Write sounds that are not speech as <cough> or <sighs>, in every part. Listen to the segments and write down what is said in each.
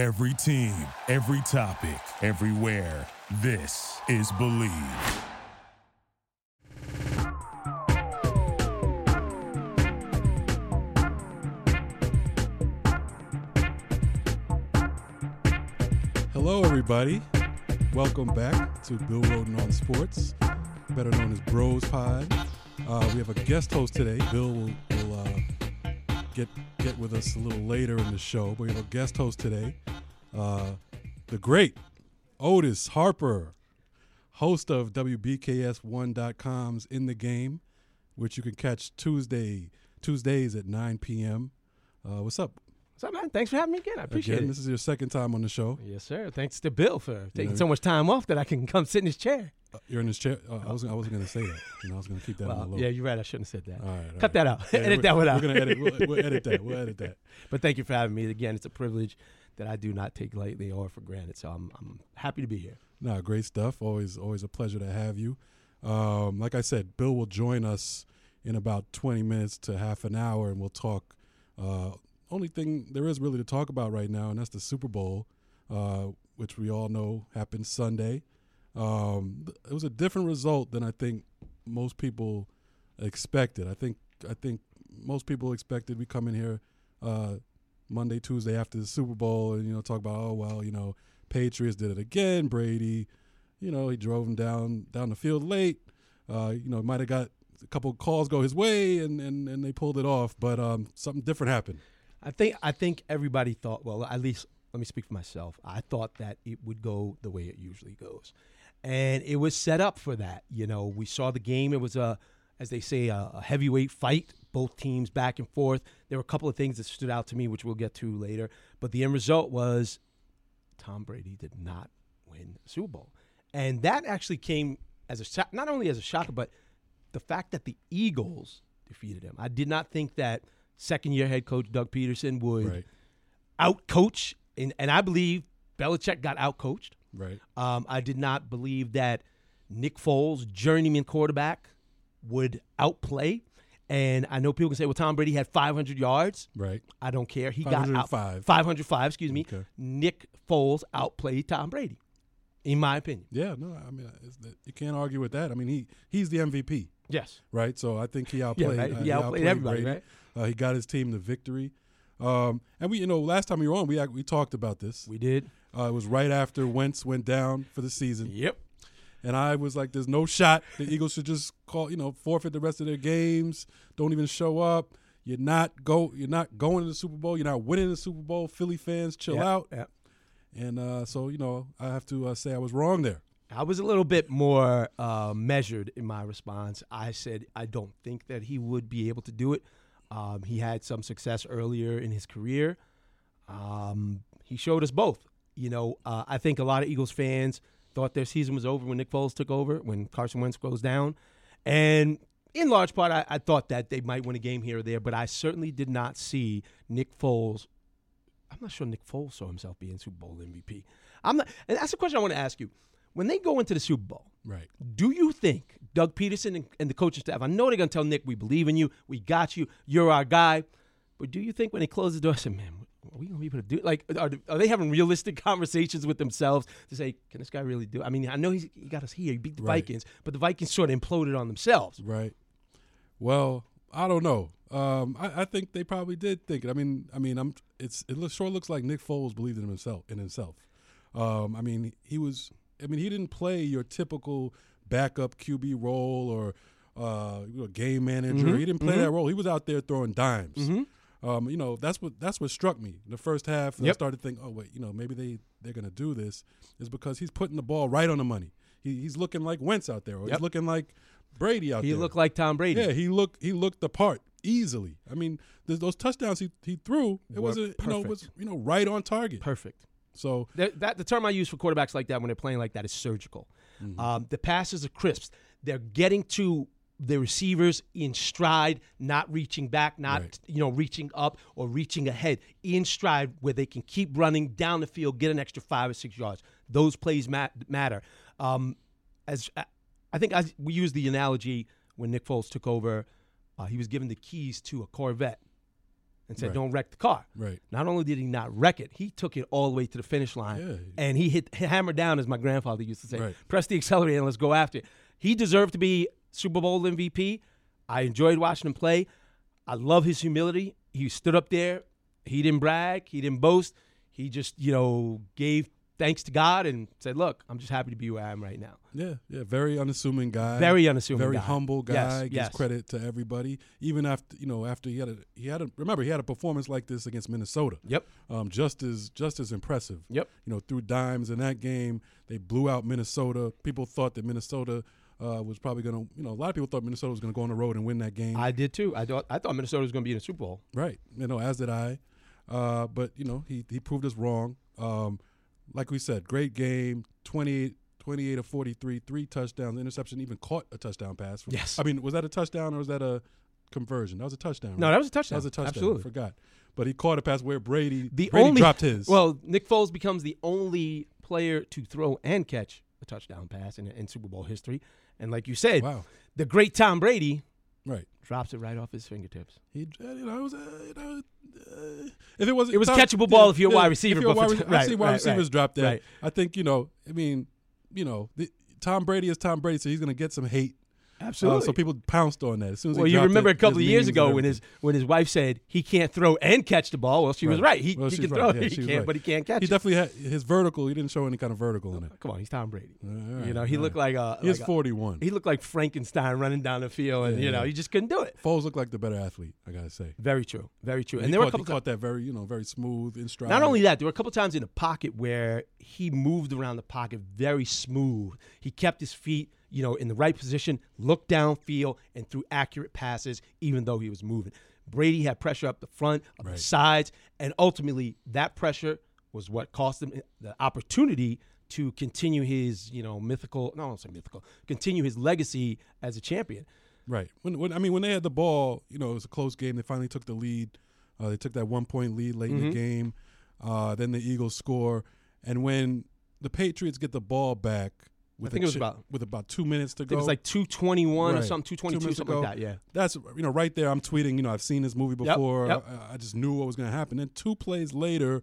Every team, every topic, everywhere. This is Believe. Hello, everybody. Welcome back to Bill Rhoden on Sports, better known as Bros Pod. Uh, we have a guest host today. Bill will, will uh, get get with us a little later in the show, but we have a guest host today, uh, the great Otis Harper, host of WBKS1.com's In the Game, which you can catch Tuesday Tuesdays at 9 p.m. Uh, what's up? What's up, man? Thanks for having me again. I appreciate Again, it. this is your second time on the show. yes, sir. Thanks to Bill for taking so much time off that I can come sit in his chair. Uh, You're in his chair. Uh, I wasn't. I wasn't going to say that. You know, I was going to keep that Well, yeah, you're right. I shouldn't have said that. All right. all Cut right. that out. <laughs> Yeah, edit that one out. We're gonna edit. We'll, we'll edit that. We'll <laughs> edit that. But thank you for having me again. It's a privilege that I do not take lightly or for granted. So I'm, I'm happy to be here. No, great stuff. Always, always a pleasure to have you. Um, like I said, Bill will join us in about 20 minutes to half an hour, and we'll talk. Uh, only thing there is really to talk about right now, and that's the Super Bowl, uh, which we all know happened Sunday. Um, it was a different result than I think most people expected. I think I think most people expected we come in here uh, Monday, Tuesday after the Super Bowl, and you know talk about oh well, you know Patriots did it again. Brady, you know he drove him down down the field late. Uh, you know might have got a couple calls go his way, and and, and they pulled it off. But um, something different happened. I think I think everybody thought. Well, at least let me speak for myself. I thought that it would go the way it usually goes, and it was set up for that. You know, we saw the game. It was a, as they say, a, a heavyweight fight. Both teams back and forth. There were a couple of things that stood out to me, which we'll get to later. But the end result was Tom Brady did not win the Super Bowl, and that actually came as a shock, not only as a shocker, but the fact that the Eagles defeated him. I did not think that second year head coach Doug Pederson would Right, out coach, and, and I believe Belichick got out coached. right, Um, I did not believe that Nick Foles, journeyman quarterback, would outplay. And I know people can say, well, Tom Brady had 500 yards. right. I don't care. He got out 505. 505, excuse me. Okay. Nick Foles outplayed Tom Brady, in my opinion. Yeah, no, I mean it's, you can't argue with that. I mean he he's the MVP. Yes. right? So I think he outplayed. right. uh, He outplayed everybody, Brady. Uh, he got his team the victory. Um, and we, you know, last time we were on, we we talked about this. We did. Uh, it was right after Wentz went down for the season, Yep. And I was like, "There's no shot. The Eagles should just call, you know, forfeit the rest of their games. Don't even show up. You're not go. You're not going to the Super Bowl. You're not winning the Super Bowl. Philly fans, chill Yep. out." Yep. And uh, so, you know, I have to uh, say I was wrong there. I was a little bit more uh, measured in my response. I said I don't think that he would be able to do it. Um, he had some success earlier in his career. Um, he showed us both. You know, uh, I think a lot of Eagles fans thought their season was over when Nick Foles took over, when Carson Wentz goes down, and in large part, I, I thought that they might win a game here or there. But I certainly did not see Nick Foles. I'm not sure Nick Foles saw himself being Super Bowl MVP. I'm not, and that's a question I want to ask you. When they go into the Super Bowl, Right. do you think Doug Pederson and, and the coaching staff? I know they're going to tell Nick, "We believe in you. We got you. You're our guy." But do you think when they close the door, I say, "Man, are we going to be able to do?" it?" Like, are, are they having realistic <laughs> conversations with themselves to say, "Can this guy really do?" it?" I mean, I know he's, he got us here. He beat the Right. Vikings, but the Vikings sort of imploded on themselves. Right. Well, I don't know. Um, I, I think they probably did think it. I mean, I mean, I'm. It's it looks, sure looks like Nick Foles believed in himself. In himself. Um, I mean, he was. I mean, he didn't play your typical backup QB role or uh, game manager. He didn't play that role. He was out there throwing dimes. Um, you know, that's what that's what struck me. The first half, I started thinking, oh wait, you know, maybe they they're gonna do this is because he's putting the ball right on the money. He, he's looking like Wentz out there, or Yep. he's looking like Brady out He there. He looked like Tom Brady. Yeah, he looked he looked the part easily. I mean, th- those touchdowns he, he threw, it wasn't you know was you know right on target. Perfect. So That, that the term I use for quarterbacks like that when they're playing like that is surgical. Um, the passes are crisp. They're getting to the receivers in stride, not reaching back, not Right. you know reaching up or reaching ahead. In stride, where they can keep running down the field, get an extra five or six yards. Those plays mat- matter. Um, as I- I think I, we used the analogy when Nick Foles took over, uh, he was given the keys to a Corvette. and said, Right. "Don't wreck the car." Right. Not only did he not wreck it, he took it all the way to the finish line, Yeah. and he hit hammer down, as my grandfather used to say. Right. Press the accelerator and let's go after it. He deserved to be Super Bowl MVP. I enjoyed watching him play. I love his humility. He stood up there. He didn't brag. He didn't boast. He just, you know, gave thanks to God and said, "Look, I'm just happy to be where I am right now." Yeah, yeah, very unassuming guy. Very unassuming very guy. humble guy. Yes, gives yes. credit to everybody. Even after you know, after he had a he had a remember he had a performance like this against Minnesota. Yep. Um, just as just as impressive. Yep. You know, through dimes in that game, they blew out Minnesota. People thought that Minnesota uh, was probably going to, you know, a lot of people thought Minnesota was going to go on the road and win that game. I did too. I thought I thought Minnesota was going to be in the Super Bowl. Right. You know, as did I. Uh, but, you know, he, he proved us wrong. Um, like we said, great game, 28, 28 of 43, three touchdowns, interception, even caught a touchdown pass. From, Yes. I mean, was that a touchdown or was that a conversion? That was a touchdown. No, that was a touchdown. That was a touchdown. Absolutely. I forgot. But he caught a pass where Brady, The Brady only dropped his. Well, Nick Foles becomes the only player to throw and catch a touchdown pass in, in Super Bowl history. And like you said, wow. the great Tom Brady Right. drops it right off his fingertips. He, uh, you know, it was, uh, you know, uh, if it was, It was catchable ball if you're a wide receiver, but wide, right, seen wide right, receivers right, drop that. I think you know. I mean, you know, the, Tom Brady is Tom Brady, so he's going to get some hate. Uh, so people pounced on that as soon as. well, you remember it, a couple of years ago when his when his wife said he can't throw and catch the ball. Well, she was Right. right. He, Well, he can right. throw, Yeah, <laughs> he can't, right. but he can't catch He it. definitely had his vertical. He didn't show any kind of vertical in it. Come on, he's Tom Brady. All you know, he looked like a. He's like a- 41. he looked like Frankenstein running down the field, and Yeah, you know yeah. he just couldn't do it. Foles looked like the better athlete. I gotta say. Very true. Very true. he And there were a couple. he caught that very, you know, very smooth in stride. Not only that, there were a couple times in the pocket where he moved around the pocket very smooth. He kept his feet, you know, in the right position, looked downfield, and threw accurate passes, even though he was moving. Brady had pressure up the front, up Right. the sides, and ultimately that pressure was what cost him the opportunity to continue his, you know, mythical. No, I don't say mythical. Continue his legacy as a champion. Right. When, when I mean, when they had the ball, you know, it was a close game. They finally took the lead. Uh, they took that one point lead late in Mhm. the game. Uh, then the Eagles score, and when the Patriots get the ball back, with think it was chi- about- with about two minutes to I go. it was like 221 or something, 222, minutes something ago. like that. Yeah. That's you know right there. I'm tweeting. You know I've seen this movie before. yep. I, I just knew what was going to happen. Then two plays later,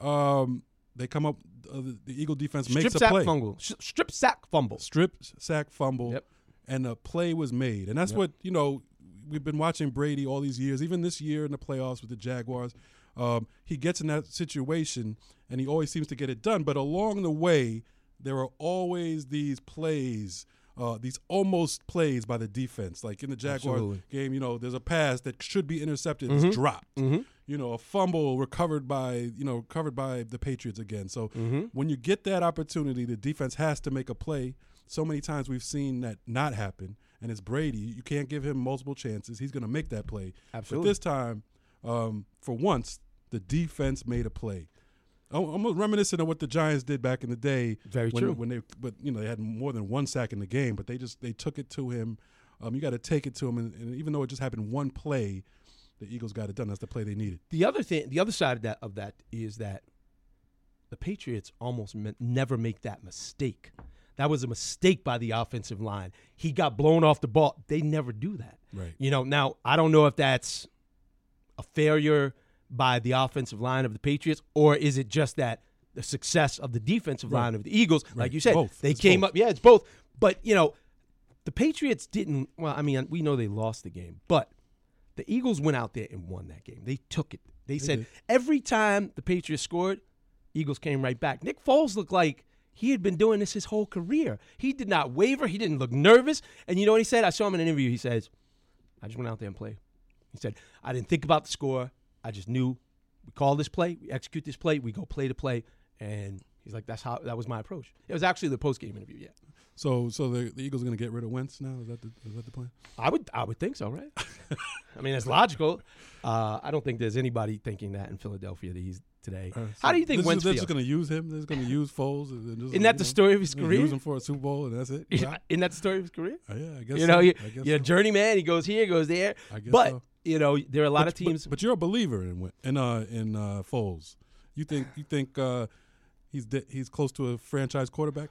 um, they come up. Uh, the, the Eagle defense Strip makes a sack play. fumble. Sh- strip sack fumble. strip sack fumble, Yep. and a play was made. And that's Yep. what you know. We've been watching Brady all these years, even this year in the playoffs with the Jaguars. Um, he gets in that situation, and he always seems to get it done. But along the way, there are always these plays. Uh, these almost plays by the defense, like in the Jaguars Absolutely. game, you know, there's a pass that should be intercepted, it's dropped. Mhm. You know, a fumble recovered by, you know, covered by the Patriots again. So Mm-hmm. when you get that opportunity, the defense has to make a play. So many times we've seen that not happen, and it's Brady. You can't give him multiple chances. He's going to make that play. Absolutely. But this time, um, for once, the defense made a play. I'm I'm reminiscent of what the Giants did back in the day. Very when, true. When they, but you know, they had more than one sack in the game, but they just they took it to him. Um, you got to take it to him, and, and even though it just happened one play, the Eagles got it done. That's the play they needed. The other thing, the other side of that of that is that the Patriots almost never make that mistake. That was a mistake by the offensive line. He got blown off the ball. They never do that. Right. You know, now I don't know if that's a failure by the offensive line of the Patriots or is it just that the success of the defensive Right. line of the Eagles, like you said, Both. they It's came both. up. Yeah, it's both. But you know, the Patriots didn't. Well, I mean, we know they lost the game, but the Eagles went out there and won that game. They took it. They, said did. every time the Patriots scored, Eagles came right back. Nick Foles looked like he had been doing this his whole career. He did not waver. He didn't look nervous. And you know what he said? I saw him in an interview. He says, "I just went out there and played." He said, "I didn't think about the score. I just knew we call this play, we execute this play, we go play to play." And he's like, "That's how that was my approach." It was actually the post game interview. Yeah, So, so the, the Eagles are going to get rid of Wentz now. Is that the is that the plan? I would I would think so, right? <laughs> I mean, it's logical. Uh, I don't think there's anybody thinking that in Philadelphia that he's today. Uh, How do you think Wentz is, they're just going to use him? They're just going <laughs> to use Foles? And just, Isn't that the story of his career? Use him for a Super Bowl, and that's it. Yeah, Isn't that the story of his career? Uh, yeah I guess You so. know, you, I guess you're a journeyman. He goes here, goes there. I guess But so. You know, there are a lot But- of teams. But, but you're a believer in in uh, in uh, Foles. You think you think uh, he's de- he's close to a franchise quarterback?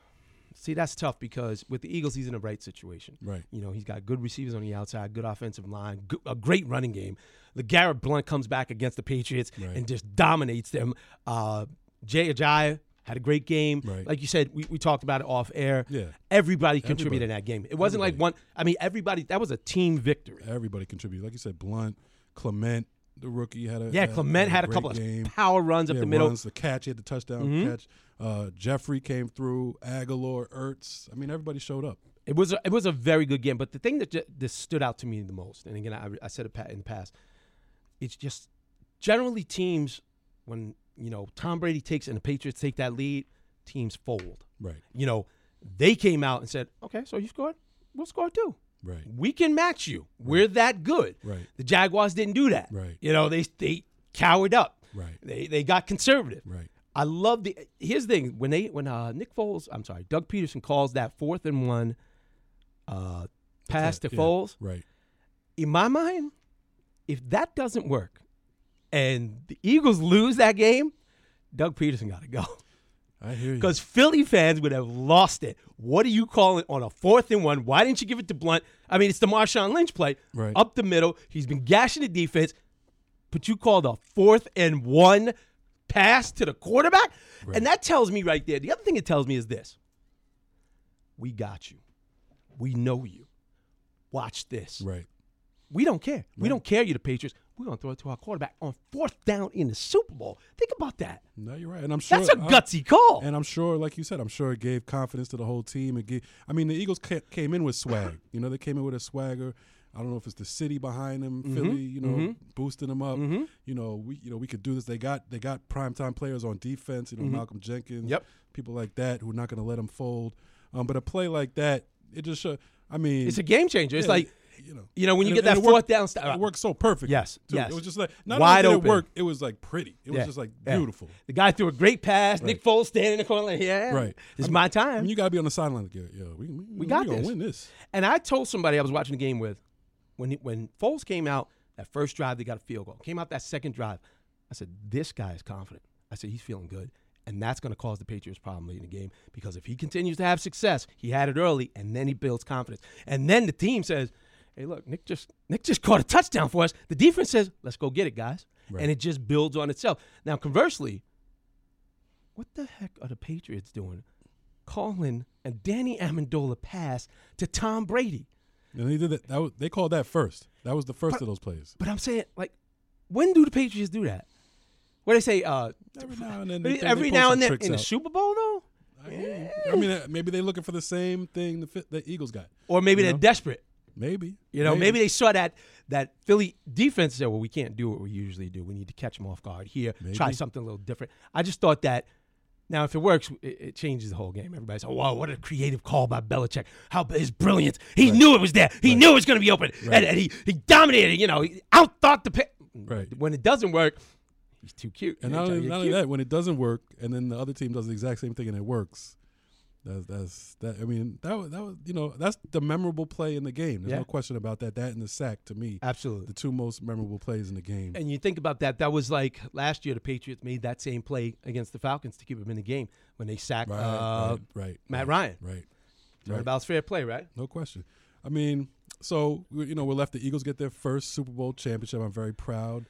See, that's tough because with the Eagles, he's in the right situation. Right. You know, he's got good receivers on the outside, good offensive line, good, a great running game. LeGarrette Blount comes back against the Patriots Right. and just dominates them. Uh, Jay Ajayi had a great game. Right. Like you said, we, we talked about it off air. Yeah. Everybody contributed Everybody. in that game. It wasn't like one. I mean, everybody. That was a team victory. Everybody contributed. Like you said, Blount, Clement, the rookie had a Yeah, Clement had a great couple game. of power runs up the middle. runs, the catch, he had the touchdown Mhm. catch. Uh, Jeffery came through. Agholor, Ertz. I mean, everybody showed up. It was a, it was a very good game, but the thing that, ju- that stood out to me the most, and again, I, I said it in the past, it's just generally teams when you know Tom Brady takes and the Patriots take that lead, teams fold. Right. You know, they came out and said, "Okay, so you scored, we'll score too. Right. We can match you. We're that good." Right. The Jaguars didn't do that. Right. You know, they they cowered up. Right. They they got conservative. Right. I love the. Here's the thing: when they when uh, Nick Foles, I'm sorry, Doug Pederson calls that fourth and one uh, pass to Yeah, Foles. Right. In my mind, if that doesn't work, and the Eagles lose that game, Doug Pederson got to go I hear you. because Philly fans would have lost it. What are you calling on a fourth and one? Why didn't you give it to Blount? I mean, it's the Marshawn Lynch play Right. up the middle. He's been gashing the defense, but you called a fourth and one pass to the quarterback, Right. and that tells me right there. The other thing it tells me is this: we got you, we know you. Watch this. Right. We don't care. We don't care. You the Patriots. We're gonna throw it to our quarterback on fourth down in the Super Bowl. Think about that. No, you're right. And I'm sure That's a I- gutsy call. And I'm sure, like you said, I'm sure it gave confidence to the whole team. It gave, I mean, the Eagles ca- came in with swag. <coughs> You know, they came in with a swagger. I don't know if it's the city behind them, Mm-hmm. Philly, you know, boosting them up. You know, we you know we could do this. They got they got primetime players on defense. You know, Malcolm Jenkins, Mm-hmm. Yep. people like that who are not going to let them fold. Um, but a play like that, it just show. I mean, it's a game changer. It's like you know, you know when you get it- that fourth worked- down. St- It worked so perfect. Yes, too. yes. It was just like not Wide only did open. it work, it was like pretty. It was just like yeah. beautiful. The guy threw a great pass. Nick Right. Foles standing in the corner like, yeah, Right. It's I mean- my I time. mean, you got to be on the sideline. Like, yo, we, we, we got this. win this. And I told somebody I was watching the game with when he, when Foles came out that first drive, they got a field goal. Came out that second drive, I said, "This guy is confident." I said, "He's feeling good." And that's going to cause the Patriots problem late in the game because if he continues to have success, he had it early, and then he builds confidence, and then the team says, "Hey, look, Nick just Nick just <laughs> caught a touchdown for us." The defense says, "Let's go get it, guys," Right. and it just builds on itself. Now, conversely, what the heck are the Patriots doing? Calling a Danny Amendola pass to Tom Brady. And they did that. that was, they called that first. That was the first But- of those plays. But I'm saying, like, when do the Patriots do that? What they say? Uh, Every now and then, they- every now and then in the. Super Bowl, though, I, hear you. I mean, uh, maybe they're looking for the same thing the, the Eagles got. or maybe You they're desperate. Maybe. You know, maybe. they saw that that Philly defense said, "Well, we can't do what we usually do. We need to catch them off guard here. Try something a little different." I just thought that. Now, if it works, it, it changes the whole game. Everybody's like, "Wow, what a creative call by Belichick! How his brilliance! He knew it was there. He knew it was going to be open, Right. and, and he he dominated. You know, he outthought the pick. Right. When it doesn't work, he's too cute. And not only, not only that, when it doesn't work, and then the other team does the exact same thing and it works, that's that's that. I mean, that was that was you know that's the memorable play in the game. There's Yeah. no question about that. That and the sack to me, absolutely. the two most memorable plays in the game. And you think about that, that was like last year the Patriots made that same play against the Falcons to keep them in the game when they sacked right, uh, right, right, Matt right, Ryan. right. Turnabout's fair play, right? No question. I mean, so you know, we're left the Eagles get their first Super Bowl championship. I'm very proud.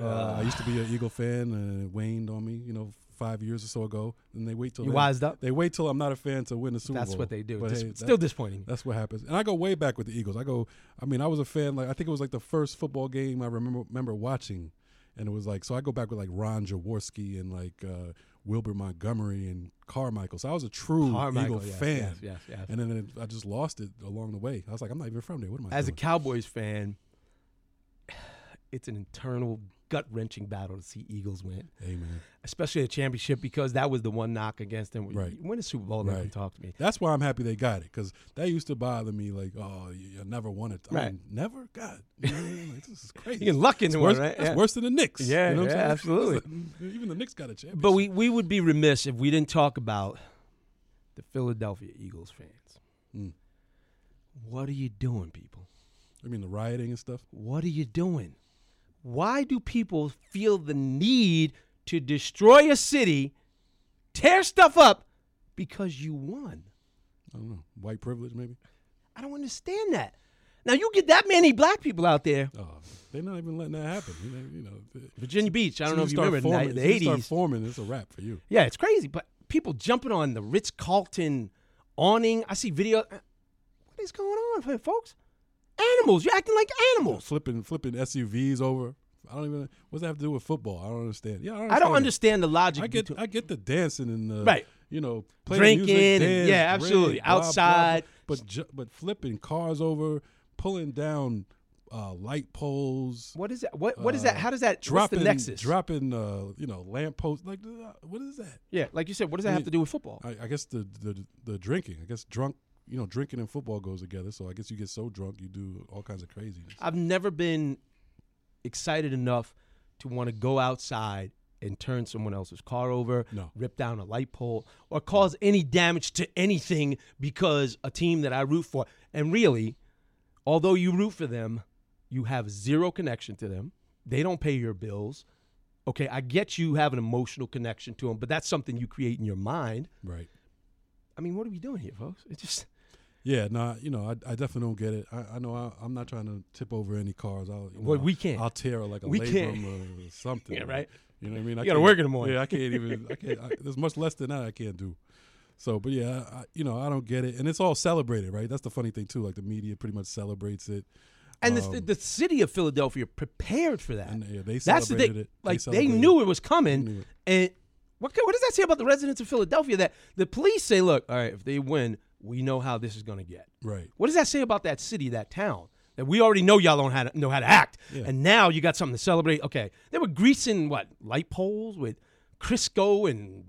Uh, I used to be an Eagle fan, and it waned on me. You know, five years or so ago, and they wait till You then. wised up. They wait till I'm not a fan to win the Super That's Bowl. what they do. Dis- hey, still disappointing. that's what happens. And I go way back with the Eagles. I go. I mean, I was a fan. Like I think it was like the first football game I remember remember watching, and it was like so. I go back with like Ron Jaworski and like uh, Wilbert Montgomery and Carmichael. So I was a true Carmichael, Eagle yes, fan. yes, yes, yes. And then I just lost it along the way. I was like, I'm not even from there. What am I As a? Cowboys fan, <sighs> it's an internal gut wrenching battle to see Eagles win, man, especially a championship because that was the one knock against them. Right. You win a Super Bowl, never Right. talk to me. that's why I'm happy they got it because that used to bother me. Like, oh, you, you never won it. I Right. mean, never. God, <laughs> you know what I mean? like, this is crazy. You can luck It's into one, worse, right? That's Yeah. worse than the Knicks. Yeah, you know yeah, <laughs> absolutely. Even the Knicks got a championship. But we, we would be remiss if we didn't talk about the Philadelphia Eagles fans. Mm. What are you doing, people? I mean, the rioting and stuff. What are you doing? Why do people feel the need to destroy a city, tear stuff up because you won? I don't know, white privilege maybe. I don't understand that. Now you get that many black people out there. Oh, they're not even letting that happen. You know, you know Virginia Beach. I don't know if you remember forming, in the as soon as you start forming, it's a wrap for you. Yeah, it's crazy. But people jumping on the Ritz Carlton awning. I see video. What is going on folks? Animals. You're acting like animals. Flipping flipping SUVs over. I don't even. What's that have to do with football? I don't understand. Yeah, I don't I don't understand. understand the logic. I get between- I get the dancing and the Right. You know, Drinking music, and- yeah, absolutely. drink, blah, blah, blah. Outside. but but flipping cars over, pulling down uh, light poles. what is that? What what is that? uh, How does that? dropping the nexus? dropping uh, you know lamp posts like uh, what is that Yeah, like you said. What does that I have mean, to do with football? I, I guess the, the the drinking i guess drunk you know drinking and football goes together so i guess you get so drunk you do all kinds of craziness I've never been excited enough to want to go outside and turn someone else's car over, No. rip down a light pole, or cause any damage to anything because a team that I root for. And really, although you root for them, you have zero connection to them. They don't pay your bills. Okay, I get you have an emotional connection to them, but that's something you create in your mind. right I mean, what are we doing here, folks? It's just yeah no you know i, I definitely don't get it. I, I know I, i'm not trying to tip over any cars. I'll you know, Well, we can't. i'll tear like a We labrum or <laughs> something. Yeah, right. you know what i mean? I You gotta can't- work in the morning. yeah i can't <laughs> even i can't I, there's much less than that i can't do. So but yeah I, you know i don't get it. And it's all celebrated right? That's the funny thing too. Like the media pretty much celebrates it. And the, Um, the city of Philadelphia prepared for that. and yeah, they That's the celebrated it. Like they, celebrated knew it. was coming, it. and what what does that say about the residents of Philadelphia? That the police say, "Look, all right, if they win, we know how this is going to get." right What does that say about that city, that town? That we already know y'all don't how to, know how to act, Yeah. and now you got something to celebrate. Okay, they were greasing what light poles with Crisco and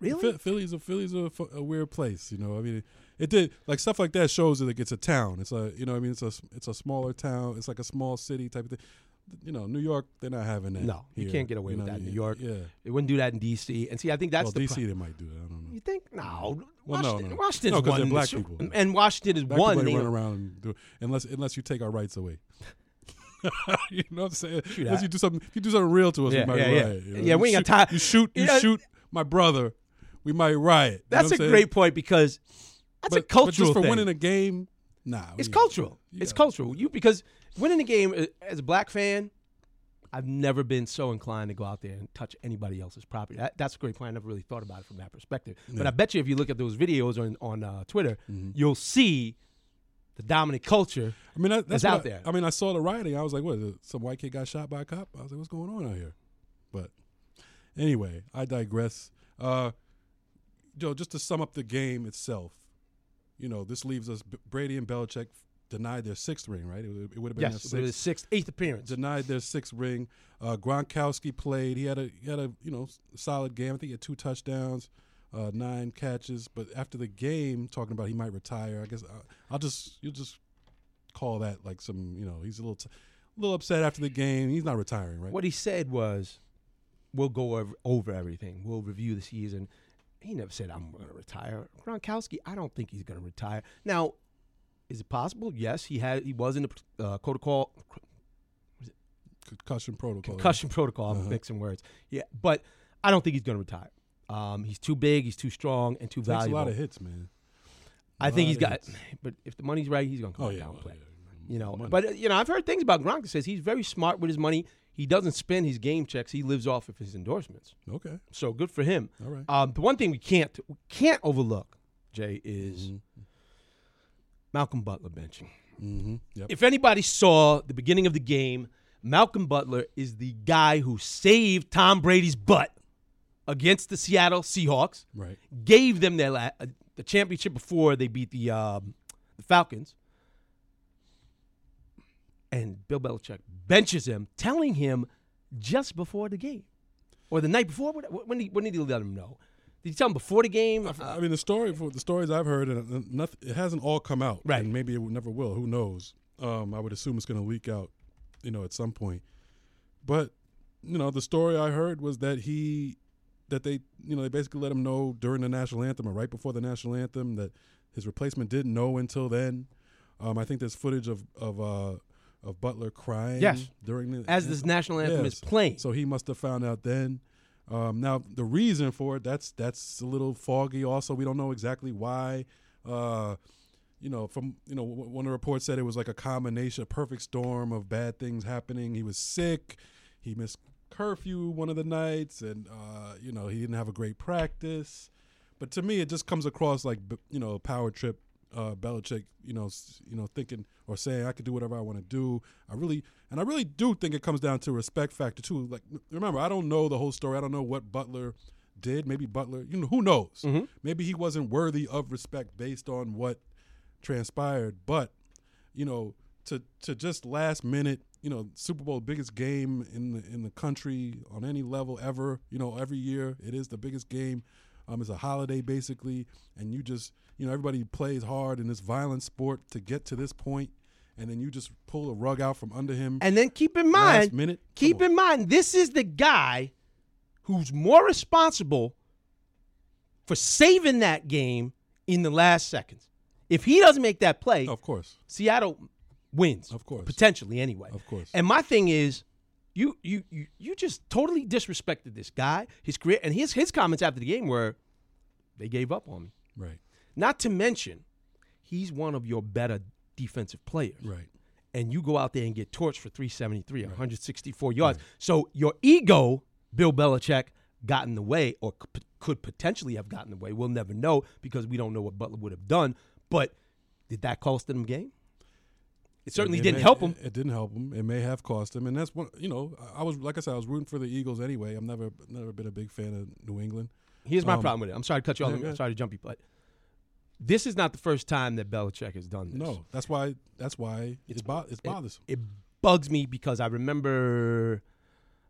really. Phil- Philly's a Philly's a, a weird place, you know. I mean, it did like stuff like that shows that it's a town. It's a you know, I mean, it's a it's a smaller town. It's like a small city type of thing. You know, New York, they're not having that. No, you can't get away with know, that in New York. Yeah, They wouldn't do that in D.C. And see, I think that's well, the DC pro- they might do that. I don't know. You think no? Well, no, Washington, no. Washington's No, 'cause won they're black people. and Washington is Black one. people they- run around and do unless unless you take our rights away. <laughs> you know what I'm saying? True Unless that. you do something, if you do something real to us, Yeah, we might yeah, yeah. riot. you know? Yeah, we ain't got time. You shoot, you You know- shoot my brother, we might riot. You know That's what a saying? great point because that's a cultural but just for thing. winning a game, nah. it's cultural. It's cultural. You because winning a game uh, as a black fan, I've never been so inclined to go out there and touch anybody else's property. That, that's a great point. I never really thought about it from that perspective. But I bet you if you look at those videos on on uh, Twitter, Mhm. you'll see the dominant culture. I mean, that, that's out I- there. I mean, I saw the rioting. I was like, what? Some white kid got shot by a cop? I was like, what's going on out here? But anyway, I digress. Uh, Joe, just to sum up the game itself, you know, this leaves us. Brady and Belichick denied their sixth ring, right? It, would- it would have been Yes, their sixth. his sixth, eighth appearance. Denied their sixth ring. Uh, Gronkowski played. He had a he had a you know solid game. I think he had two touchdowns, uh, nine catches. But after the game, talking about he might retire. I guess I, I'll just you'll just call that like some you know he's a little t- a little upset after the game. He's not retiring, right? What he said was, "We'll go over, over everything. We'll review the season." He never said, "I'm going to retire." Gronkowski, I don't think he's going to retire. Now, is it possible? Yes, he had. He was in the uh, protocol, Concussion protocol. concussion protocol. I'm Uh-huh. mixing words. Yeah, but I don't think he's going to retire. Um, he's too big. He's too strong and too Takes a lot of hits, man. I think he's got. hits. But if the money's right, he's going to come Oh yeah, and well, play. yeah. You know, Money. but you know, I've heard things about Gronk that says he's very smart with his money. He doesn't spend his game checks. He lives off of his endorsements. okay, So good for him. all right. Um, the one thing we can't we can't overlook, Jay, is Mhm. Malcolm Butler benching. Mm-hmm. Yep. If anybody saw the beginning of the game, Malcolm Butler is the guy who saved Tom Brady's butt against the Seattle Seahawks, right. gave them their la- uh, the championship before they beat the um, the Falcons. And Bill Belichick benches him, telling him just before the game or the night before. When did, when did he let him know? Did you tell him before the game? I, I mean, the story for the stories I've heard, and nothing, it hasn't all come out, Right. And maybe it never will. Who knows? Um, I would assume it's going to leak out, you know, at some point. But you know, the story I heard was that he, that they, you know, they basically let him know during the national anthem or right before the national anthem that his replacement didn't know until then. Um, I think there's footage of of uh, of Butler crying Yes. during the as this national anthem is playing. so he must have found out then. Um, now the reason for it that's that's a little foggy. Also, we don't know exactly why. Uh, you know, from you know, one of the reports said it was like a combination, a perfect storm of bad things happening. He was sick, he missed curfew one of the nights, and uh, you know, he didn't have a great practice. But to me, it just comes across like you know, a power trip. Uh, Belichick, you know, you know, thinking or saying I could do whatever I want to do. I really, and I really do think it comes down to respect factor too. Like, remember, I don't know the whole story. I don't know what Butler did. Maybe Butler, you know, who knows? Maybe he wasn't worthy of respect based on what transpired. But you know, to to just last minute, you know, Super Bowl biggest game in the in the country on any level ever. You know, every year it is the biggest game. Um, it's a holiday basically, and you just you know everybody plays hard in this violent sport to get to this point, and then you just pull the rug out from under him. And then keep in Last mind, minute? keep in mind, this is the guy who's more responsible for saving that game in the last seconds. If he doesn't make that play, of course, Seattle wins. Of course. Potentially anyway. Of course. And my thing is, you you you you just totally disrespected this guy, his career, and his his comments after the game were they gave up on me. right, Not to mention, he's one of your better defensive players. right, And you go out there and get torched for 373, 164 yards. So your ego, Bill Belichick, got in the way or c- could potentially have gotten in the way. We'll never know because we don't know what Butler would have done. But did that cost them a game? It certainly It didn't may- help him. It, it didn't help him. It may have cost him, and that's one. You know, I- was like I said, I was rooting for the Eagles anyway. I'm never never been a big fan of New England. Here's my Um, problem with it. I'm sorry to cut you off. yeah, I'm sorry to jump you, but this is not the first time that Belichick has done this. No, that's why. That's why it's bo- it's It- bothersome. It, bugs me because I remember,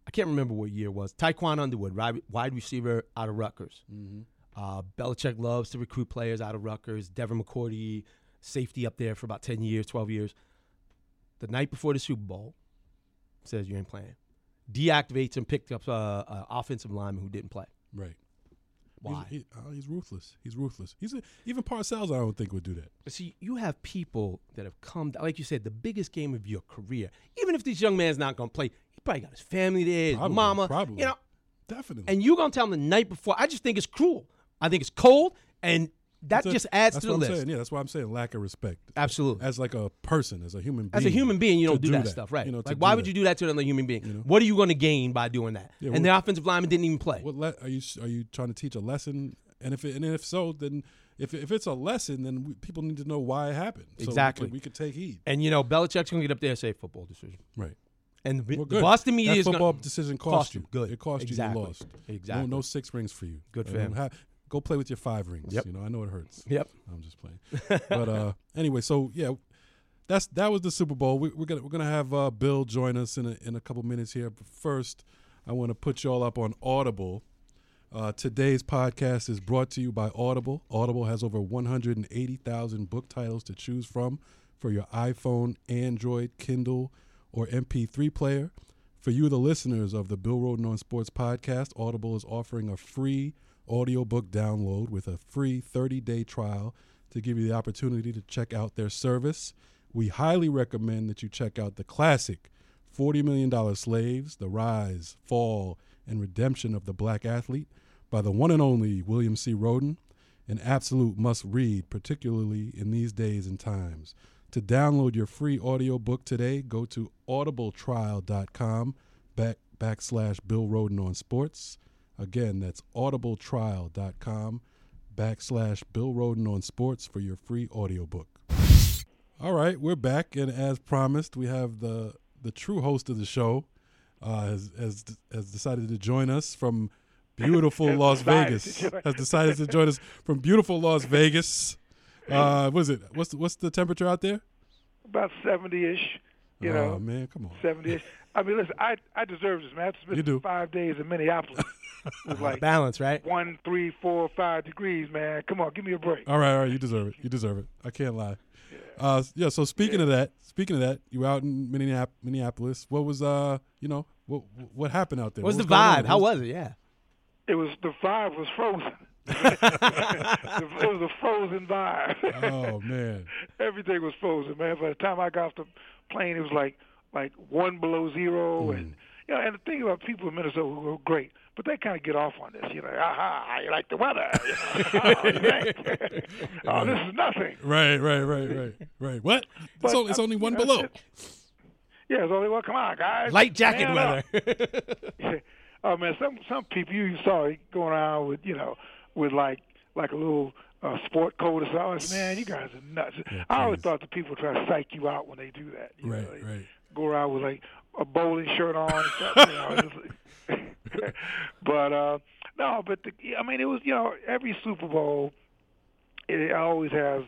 I can't remember what year it was. Tiquan Underwood, wide, receiver out of Rutgers. Uh, Belichick loves to recruit players out of Rutgers. Devin McCourty, safety up there for about 10 years, 12 years. The night before the Super Bowl, says you ain't playing. Deactivates and picked up uh, an offensive lineman who didn't play. right. Why? He's, he, uh, he's ruthless. He's ruthless. He's a, even Parcells. I don't think would do that. But see, you have people that have come, like you said, the biggest game of your career. Even if this young man's not going to play, he probably got his family there, his Probably, mama, probably. you know. Definitely. And you're going to tell him the night before? I just think it's cruel. I think it's cold, and that a- just adds to the what list. I'm saying. Yeah, that's why I'm saying lack of respect. Absolutely. As like a person, as a human being. As a human being, you don't do, that, stuff, right? You know, like, do why would that. you do that to another human being? You know? What are you going to gain by doing that? Yeah, and the offensive lineman didn't even play. What le- are you are you trying to teach a lesson? And if it, and if so, then if if it's a lesson, then we, people need to know why it happened. So we Exactly. we could take heed. And you know, Belichick's going to get up there and say football decision. Right. And the, Well, the. Boston media that is football going decision cost cost, you. you. Good. It cost Exactly. you. You lost. Exactly. No, no six rings for you. Good for him. ha- go play with your five rings. Yep. You know, I know it hurts. Yep. I'm just playing. but uh, <laughs> anyway, so yeah, that's that was the Super Bowl. We, we're gonna we're gonna have uh, Bill join us in a, in a couple minutes here. But first, I want to put you all up on Audible. Uh, today's podcast is brought to you by Audible. Audible has over 180,000 book titles to choose from for your iPhone, Android, Kindle, or MP3 player. For you, the listeners of the Bill Rhoden on Sports podcast, Audible is offering a free audiobook download with a free 30 day trial to give you the opportunity to check out their service. We highly recommend that you check out the classic $40 Million Slaves The Rise, Fall, and Redemption of the Black Athlete by the one and only William C. Rhoden, an absolute must read, particularly in these days and times. To download your free audiobook today, go to audibletrial.com back, backslash Bill Rhoden on sports. Again, that's audibletrial.com backslash Bill Rhoden on sports for your free audiobook. All right, we're back, and as promised, we have the the true host of the show uh, has, has has decided to join us from beautiful Las Vegas. Has decided to join us from beautiful Las Vegas. Uh, what is it? What's the, what's the temperature out there? about seventy ish. You oh know, man, come on. seventy ish. I mean, listen, I I deserve this, man. I spent You do. five days in Minneapolis. It was like balance, right? one, three, four, five degrees, man. Come on, give me a break. All right, all right, you deserve it. You deserve it. I can't lie. Uh, yeah. So speaking of that, speaking of that, you were out in Minneapolis. What was uh, you know, what what happened out there? What's What was the on? vibe? How was it? Yeah. It was the vibe was frozen. <laughs> it was a frozen vibe. <laughs> Oh man. Everything was frozen, man. By the time I got off the plane, it was like like one below zero, Mm. and you know. And the thing about people in Minnesota who are great, but they kind of get off on this. You know, aha, you like the weather. <laughs> You know, <laughs> oh, <laughs> oh, this is nothing. Right, right, right, right, right. What? It's, But, only, it's uh, only one below. it. Yeah, it's only one. Come on, guys. Light jacket Man weather. oh man, some some people you saw going around with you know with like like a little uh, sport coat or something. I was, Man, you guys are nuts. Yeah, I always thought the people try to psych you out when they do that. You Right, know, they right. Go around with like a bowling shirt on. And stuff, you know, just- <laughs> but uh, no, but the, I mean, it was you know every Super Bowl, it always has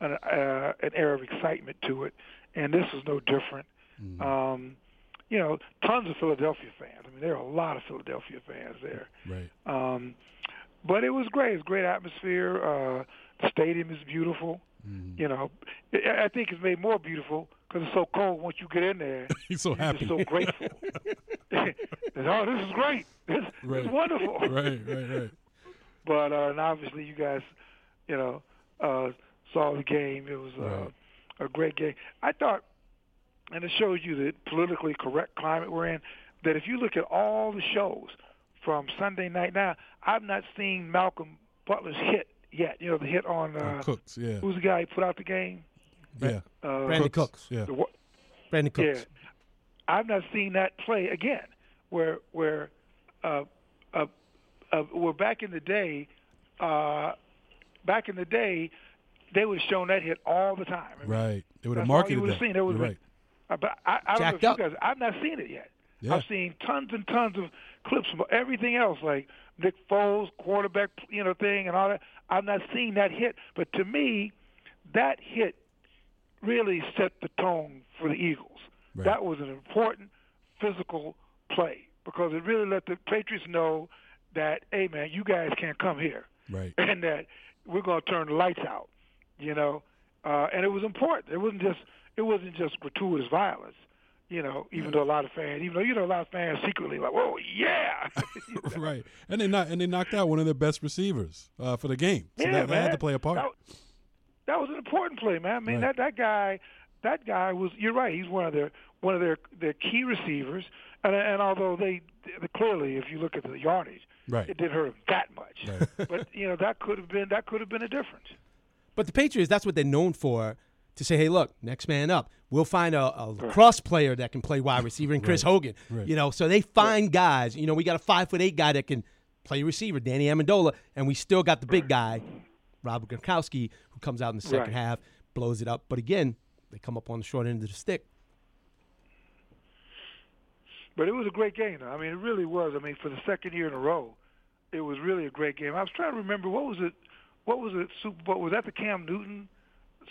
an uh, an air of excitement to it, and this was no different. Mm-hmm. Um, you know, tons of Philadelphia fans. I mean, there are a lot of Philadelphia fans there. Right. Um, but it was great. It's great atmosphere. Uh, the stadium is beautiful. Mhm. You know, I I think it's made more beautiful because it's so cold. Once you get in there, <laughs> He's so happy. so grateful. <laughs> oh, this is great. This, this Right. is wonderful. <laughs> right, right, right. But uh, and obviously, you guys, you know, uh, saw the game. It was uh, a great game. I thought, and it shows you the politically correct climate we're in. That if you look at all the shows from Sunday night now, I've not seen Malcolm Butler's hit yet. You know, the hit on Uh, Cooks, yeah. who's the guy who put out the game? Yeah. Uh, Brandin Cooks. Yeah. the, wa- Brandin yeah, Cooks. I've not seen that play again. Where where uh, uh, uh, where back in the day, uh, back in the day, they would have shown that hit all the time. I mean, Right. They would have That's all you marketed that. seen. There was You're right. uh, But I, I don't Jacked know up. if you guys. I've not seen it yet. Yeah. I've seen tons and tons of clips from everything else, like Nick Foles quarterback, you know, thing and all that. I've not seen that hit, but to me, that hit really set the tone for the Eagles. Right. That was an important physical play because it really let the Patriots know that, hey man, you guys can't come here Right. <laughs> and that we're going to turn the lights out, you know. Uh, and it was important. It wasn't just it wasn't just gratuitous violence, you know. Even though a lot of fans, even though you know a lot of fans secretly like, whoa, yeah, <laughs> <laughs> right. And they not and they knocked out one of their best receivers uh, for the game. So yeah, that, that man. had to play a part. That, that was an important play, man. I mean, Right. that that guy, that guy was. You're right. He's one of their one of their their key receivers. And and although they, clearly, if you look at the yardage, Right. it didn't hurt him that much. Right. <laughs> but you know that could have been that could have been a difference. But the Patriots, that's what they're known for. To say, hey, look, next man up. We'll find a, a lacrosse player that can play wide receiver, and <laughs> Chris Hogan. Right. You know, so they find guys. You know, we got a five foot eight guy that can play receiver, Danny Amendola, and we still got the big guy, Robert Gronkowski, who comes out in the second Right. half, blows it up. But again, they come up on the short end of the stick. But it was a great game. I mean, it really was. I mean, for the second year in a row, it was really a great game. I was trying to remember what was it. What was it? Super Bowl? Was that the Cam Newton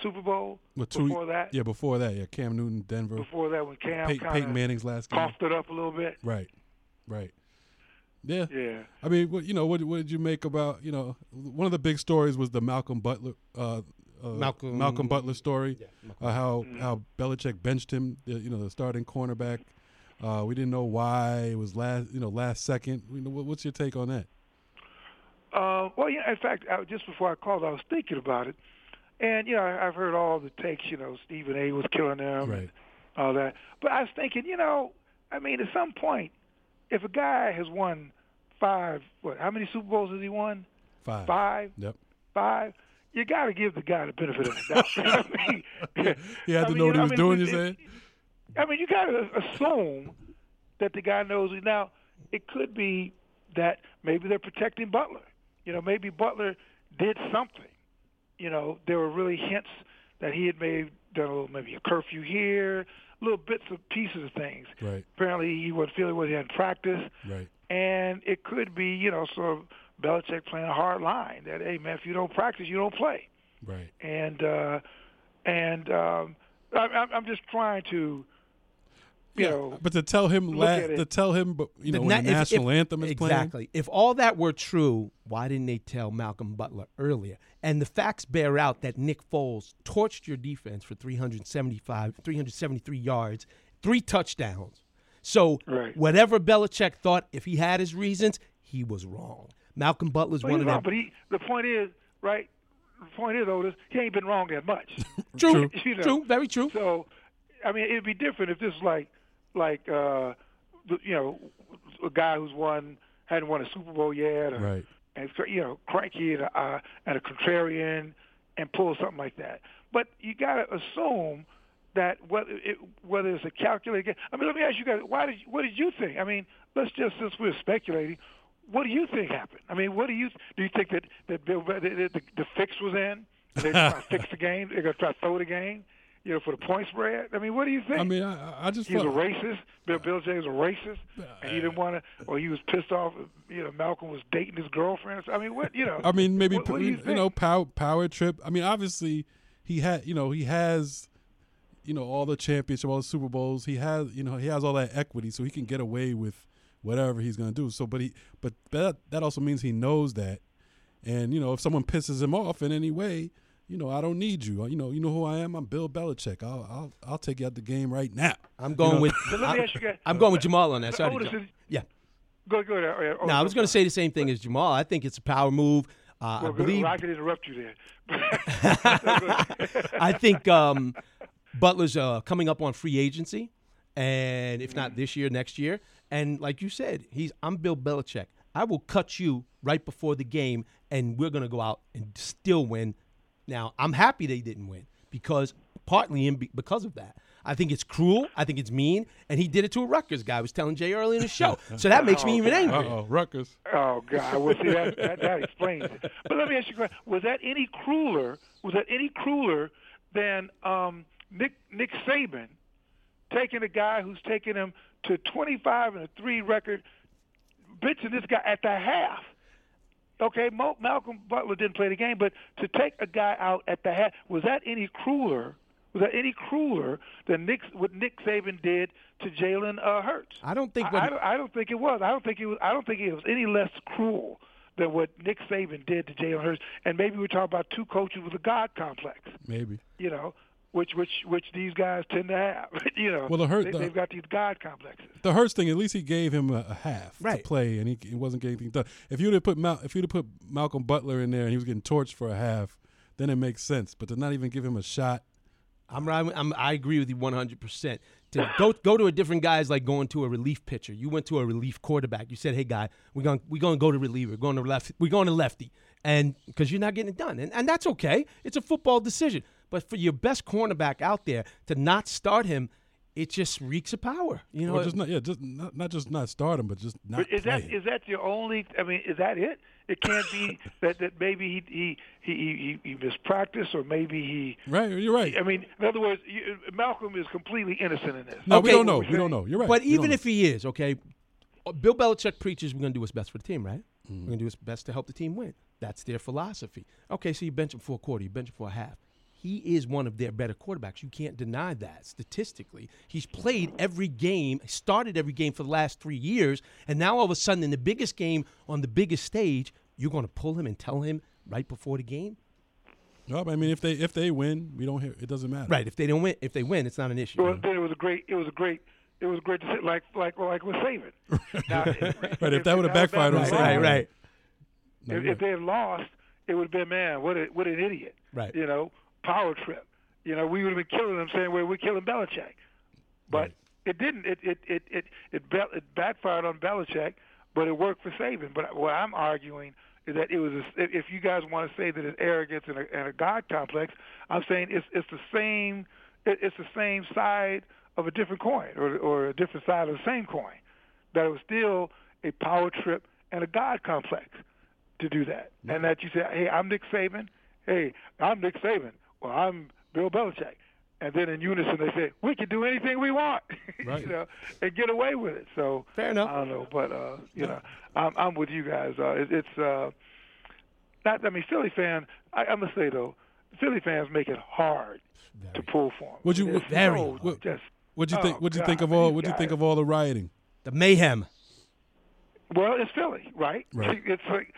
Super Bowl? Well, two- before that, Yeah, before that, yeah. Cam Newton, Denver. before that, when Cam Pey- Peyton Manning's last game. coughed it up a little bit. Right. Right. Yeah. Yeah. I mean, what you know, what what did you make about you know one of the big stories was the Malcolm Butler, uh, uh, Malcolm- Malcolm Butler story, uh, how Mm-hmm. how Belichick benched him, you know, the starting cornerback. Uh, we didn't know why it was last, you know, last second. You know, what's your take on that? Uh, well, yeah. In fact, I, just before I called, I was thinking about it, and you know, I, I've heard all the takes. You know, Stephen A. was killing them, Right. all that. But I was thinking, you know, I mean, at some point, if a guy has won five, what? How many Super Bowls has he won? Five. Five. Yep. five, you got to give the guy the benefit of the <laughs> doubt. <laughs> I mean, He had I to mean, know what he I was mean, doing. You saying? I mean, you got to assume that the guy knows. it. Now, it could be that maybe they're protecting Butler. You know, maybe Butler did something. You know, there were really hints that he had maybe done a little, maybe a curfew here, little bits of pieces of things. Right. Apparently, he wasn't feeling what he had in practice. Right. And it could be, you know, sort of Belichick playing a hard line that, hey, man, if you don't practice, you don't play. Right. And uh, and um, I, I'm- I'm just trying to, you yeah, know, but to tell him, look la- to tell him, but you know, The when na- the national if- anthem is playing. exactly. If all that were true, why didn't they tell Malcolm Butler earlier? And the facts bear out that Nick Foles torched your defense for 375, 373 yards, three touchdowns. So Right. whatever Belichick thought, if he had his reasons, he was wrong. Malcolm Butler's Well, one of wrong, them. but he, the point is, right? The point is, Otis, he ain't been wrong that much. <laughs> True, <laughs> you know. true, very true. So, I mean, it'd be different if this like, like, uh, you know, a guy who's won, hadn't won a Super Bowl yet, or, Right. and you know, cranky and a, uh, and a contrarian, and pull something like that. But you got to assume that whether it, whether it's a calculated. I mean, let me ask you guys, why did you, what did you think? I mean, let's just since we're speculating, what do you think happened? I mean, what do you do? You think that that Bill that the, the, fix was in? They're trying to <laughs> fix the game. They're gonna try to throw the game. You know, for the point spread. I mean, what do you think? I mean, I, I just He was a racist. Bill Bill Jay was a racist, uh, and he didn't want to, or he was pissed off. You know, Malcolm was dating his girlfriend. I mean, what you know? <laughs> I mean, maybe What- what you, you know, power power trip. I mean, obviously, he had you know he has you know all the championship, all the Super Bowls. He has you know he has all that equity, so he can get away with whatever he's going to do. So, but he but that that also means he knows that, and you know if someone pisses him off in any way. You know, I don't need you. You know, you know who I am. I'm Bill Belichick. I'll, I'll, I'll take you out the game right now. I'm going know- with. <laughs> But let me I'm, ask you guys- I'm going with Jamal on that. Sorry. Otis jump. is- Yeah. Go go ahead. No, I was going to say the same thing as Jamal. I think it's a power move. Uh, I Well, good. believe. Well, I could interrupt you there. <laughs> I think um, Butler's uh, coming up on free agency, and if not this year, next year. And like you said, he's I'm Bill Belichick. I will cut you right before the game, and we're gonna go out and still win. Now I'm happy they didn't win because partly in because of that. I think it's cruel. I think it's mean, and he did it to a Rutgers guy. I was telling Jay earlier in the show, <laughs> so that makes me even Uh angry. oh, Rutgers. Oh God! Well, see that, that that explains it. But let me ask you a question: Was that any crueler? Was that any crueler than um, Nick Nick Saban taking a guy who's taking him to 25 and a three record, bitching this guy at the half? Okay, Mo, Malcolm Butler didn't play the game, but to take a guy out at the half was that any crueler? Was that any crueler than Nick what Nick Saban did to Jalen uh, Hurts? I don't think I, I, don't, I don't think it was. I don't think it was. I don't think it was any less cruel than what Nick Saban did to Jalen Hurts. And maybe we're talking about two coaches with a God complex. Maybe. You know, which which which these guys tend to have. <laughs> you know, Well, the Hurt- they, the- they've got these God complexes. the Hurts thing, at least he gave him a, a half to play, and he, he wasn't getting anything done. If you'd have put Mal, if you'd have put Malcolm Butler in there and he was getting torched for a half, then it makes sense. But to not even give him a shot, I'm right. I'm, I agree with you 100. percent To go go to a different guy is like going to a relief pitcher. You went to a relief quarterback. You said, "Hey, guy, we're going we're going to go to reliever. We're going to left. We're going to lefty." And because you're not getting it done, and and that's okay. It's a football decision. But for your best cornerback out there to not start him, it just reeks of power. You know, or just not, yeah, just not, not just not start him, but just not But is play that him. is that your only? I mean, is that it? It can't be <laughs> that that maybe he he he he, he mispracticed or maybe he. right? You're right. I mean, in other words, you, Malcolm is completely innocent in this. no, we don't know. what We don't know. You're right. But We even if he is okay, Bill Belichick preaches we're going to do what's best for the team, right? Mm-hmm. We're going to do what's best to help the team win. That's their philosophy. Okay, so you bench him for a quarter, you bench him for a half. He is one of their better quarterbacks. You can't deny that statistically. He's played every game, started every game for the last three years, and now all of a sudden, in the biggest game on the biggest stage, you're going to pull him and tell him right before the game, no, but I mean, if they if they win, we don't hear. It doesn't matter. right? If they don't win, if they win, it's not an issue. Well, then it was a great. It was a great. It was great to sit like like like with Saban. <laughs> Now, <laughs> Right, if that would've backfired on right, Saban. right, right, No, If, you're if they had lost, it would have been man, what a, what an idiot. Right. You know, power trip. You know, we would have been killing them, saying, "Well, we're killing Belichick," but Right. it didn't. It it it it it, be, it backfired on Belichick, but it worked for Saban. But what I'm arguing is that it was. A, if you guys want to say that it's arrogance and a, and a God complex, I'm saying it's it's the same. It, it's the same side of a different coin, or or a different side of the same coin. That it was still a power trip and a God complex to do that. Mm-hmm. And that you say, hey, I'm Nick Saban. Hey, I'm Nick Saban. Well, I'm Bill Belichick. And then in unison they say, we can do anything we want, <laughs> Right. you know, and get away with it. So Fair enough. I don't know, but uh, you know, I'm I'm with you guys. Uh, it, it's uh, not. I mean, Philly fan. I, I'm gonna say though, Philly fans make it hard to pull for them. Would you- They're very so hard. just. What'd you think? Oh, What'd you God, think of all? What'd you think guys- of all the rioting? The mayhem. Well, it's Philly, right? Right. It's like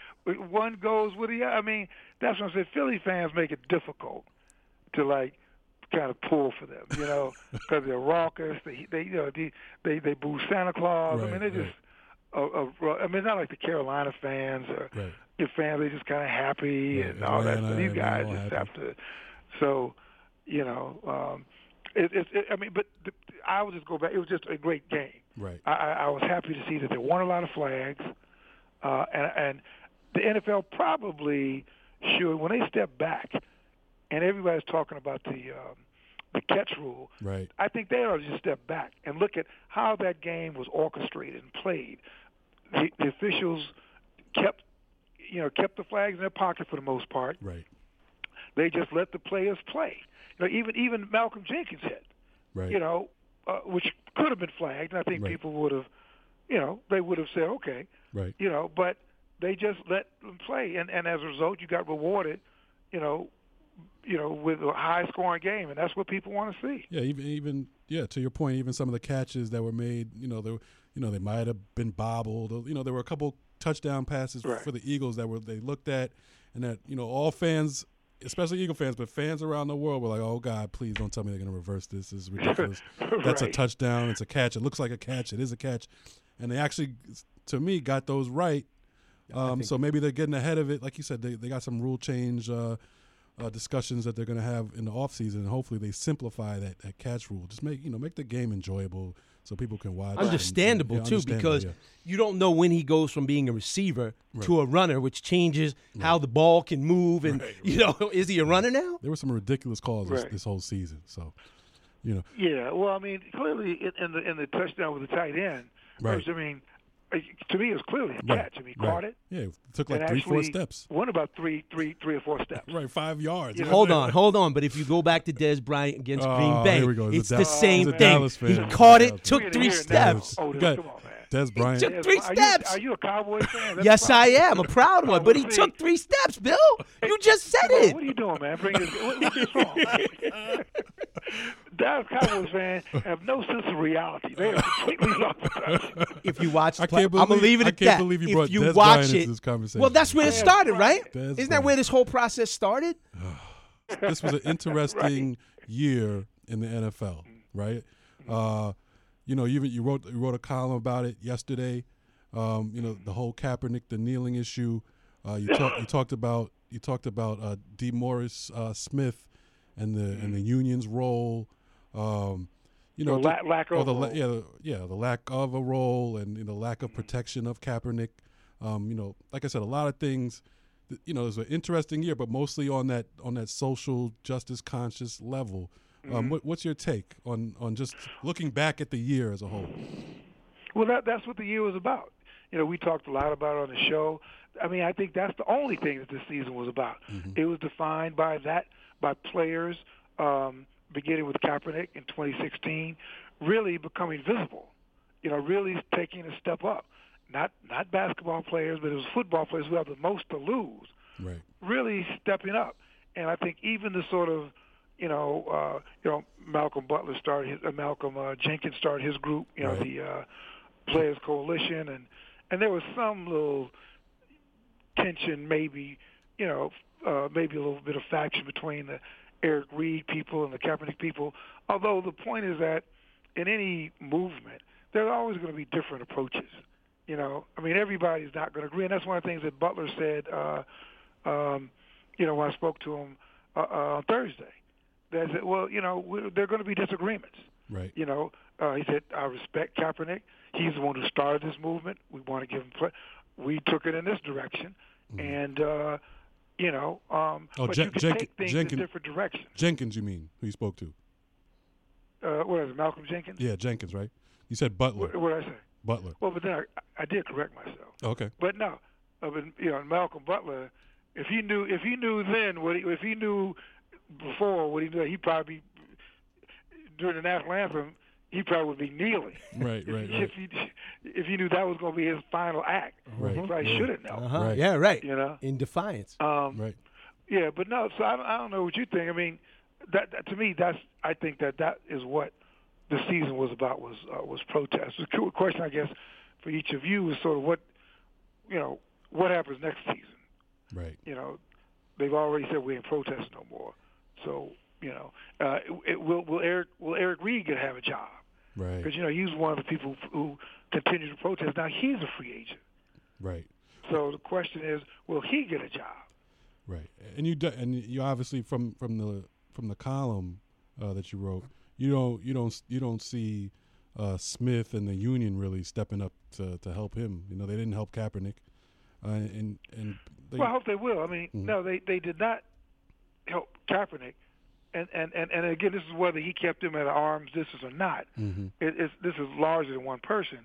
one goes with the other. I mean, that's what I'm saying. Philly fans make it difficult to like kind of pull for them, you know, <laughs> because they're raucous. They, they, you know, they they, they boo Santa Claus. I mean, they're just. A, a, I mean, it's not like the Carolina fans or Right. your fans. They're just kind of happy Right, and all that. Atlanta, So these guys just happy. have to. So, you know, um, it, it, it, I mean, but the, I would just go back. It was just a great game. Right. I, I I was happy to see that there weren't a lot of flags. uh, and, and the NFL probably should when they step back, and everybody's talking about the um, the catch rule. Right. I think they ought to just step back and look at how that game was orchestrated and played. The, the officials kept, you know, kept the flags in their pocket for the most part. Right. They just let the players play. You know, even even Malcolm Jenkins hit, Right. you know, uh, which could have been flagged, and I think Right. people would have, you know, they would have said okay, Right. you know, but they just let them play, and and as a result, you got rewarded, you know, you know, with a high scoring game, and that's what people want to see. Yeah, even even yeah, to your point, even some of the catches that were made, you know, they were, you know, they might have been bobbled. Or, you know, there were a couple touchdown passes Right. for the Eagles that were they looked at and that, you know, all fans, especially Eagle fans, but fans around the world were like, "Oh God, please don't tell me they're going to reverse this. This is <laughs> ridiculous. That's a touchdown. It's a catch. It looks like a catch. It is a catch." And they actually to me got those right. Um, so maybe they're getting ahead of it. Like you said, they, they got some rule change uh, uh, discussions that they're going to have in the offseason, and hopefully they simplify that, that catch rule. Just make you know make the game enjoyable so people can watch. and- and- Understandable yeah, too, understandable, because yeah. you don't know when he goes from being a receiver to a runner, which changes how the ball can move. And you know, <laughs> is he a runner now? there were some ridiculous calls this, Right. this whole season. So, you know, Yeah, well, I mean, clearly in, in the in the touchdown with the tight end, Right. I mean, to me, it was clearly a right, catch. I mean, he right. caught it. Yeah, it took like three, four steps. One about three, three, three or four <laughs> steps. Right, five yards. You know, Hold on, hold on. But if you go back to Dez Bryant against Oh, Green Bay, here we go. He's a it's the Dallas- same thing. He caught it, took three We're gonna hear it now. steps. Oh, come on, man. Dez Bryant. He took Yes, three are steps. You, are you a Cowboy fan? That's Yes, I am a proud one. But he See, took three steps, Bill. You just said it. What are you doing, man? Bring this. What, what's wrong? <laughs> Dallas Cowboys fans have no sense of reality. They are completely <laughs> lost touch. If you watch, I play, can't I'm gonna believe- leave it I at can't that. believe you if brought you Dez watch Bryant it, into this conversation. well, that's where it Dez started, right? Dez Isn't that where this whole process started? this was an <laughs> interesting year in the NFL, right? Uh, you know, you you wrote you wrote a column about it yesterday. Um, you know, the whole Kaepernick, the kneeling issue. Uh, you talked you talked about you talked about uh, DeMaurice uh, Smith and the and the union's role. Um, you know, The la- lack of the a la- role. yeah, the, yeah, the lack of a role and you know, lack of protection of Kaepernick. Um, you know, like I said, a lot of things. th- You know, it was an interesting year, but mostly on that on that social justice conscious level. Mm-hmm. Um, what, what's your take on on just looking back at the year as a whole? Well, that that's what the year was about. You know, we talked a lot about it on the show. I mean, I think that's the only thing that this season was about. It was defined by that by players, um, beginning with Kaepernick in 2016, really becoming visible. You know, really taking a step up. Not not basketball players, but it was football players who have the most to lose Right. really stepping up. And I think even the sort of, you know, uh, you know, Malcolm Butler started his, uh, Malcolm uh, Jenkins started his group, you know, Right. the uh, Players Coalition, and and there was some little tension, maybe, you know, uh, maybe a little bit of faction between the Eric Reid people and the Kaepernick people. Although the point is that in any movement, there's always going to be different approaches. You know, I mean, everybody's not going to agree, and that's one of the things that Butler said. Uh, um, you know, when I spoke to him uh, uh, on Thursday, that said, well, you know, there are going to be disagreements. Right. You know, uh, he said, I respect Kaepernick. He's the one who started this movement. We want to give him play. We took it in this direction, and uh, you know, um, Oh, but Jen- you can Jenkin- take things in different directions. Jenkins, you mean who you spoke to? Uh, what is it, Malcolm Jenkins? Yeah, Jenkins, right? You said Butler. What, what did I say? Butler. Well, but then I, I did correct myself. Okay. But no, uh, but, you know, Malcolm Butler, if he knew, if he knew then what, he, if he knew before what he knew, he probably during the national anthem, he probably would be kneeling. Right. <laughs> If, Right. Right. if he if he knew that was going to be his final act, Right. he probably Yeah. should have known. Uh-huh. Right. Yeah, right. You know. In defiance. Um, Right. Yeah, but no. So I don't, I don't know what you think. I mean, that, that to me, that's I think that that is what the season was about was uh, was protest. The qu- question, I guess, for each of you is sort of what you know what happens next season. Right. You know, they've already said we ain't protesting no more. So you know, uh, it, will will Eric will Eric Reid get have a job? Right. Because you know he's one of the people who continue to protest. Now he's a free agent. Right. So the question is, will he get a job? Right, and you do, and you obviously from from the from the column uh, that you wrote, you don't you don't you don't see uh, Smith and the union really stepping up to, to help him. You know, they didn't help Kaepernick. uh, and and they, well, I hope they will. I mean, Mhm. no, they they did not help Kaepernick, and and and, and again, this is whether he kept him at arm's distance or not. Mhm. It, it's, this is larger than one person,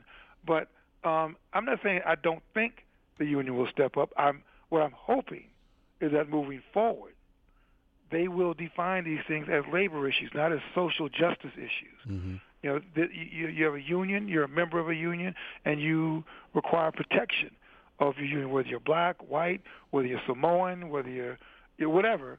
but um, I'm not saying I don't think the union will step up. I'm what I'm hoping is that moving forward, they will define these things as labor issues, not as social justice issues. Mhm. You know, that you, you have a union, you're a member of a union, and you require protection of your union, whether you're black, white, whether you're Samoan, whether you're, you're whatever.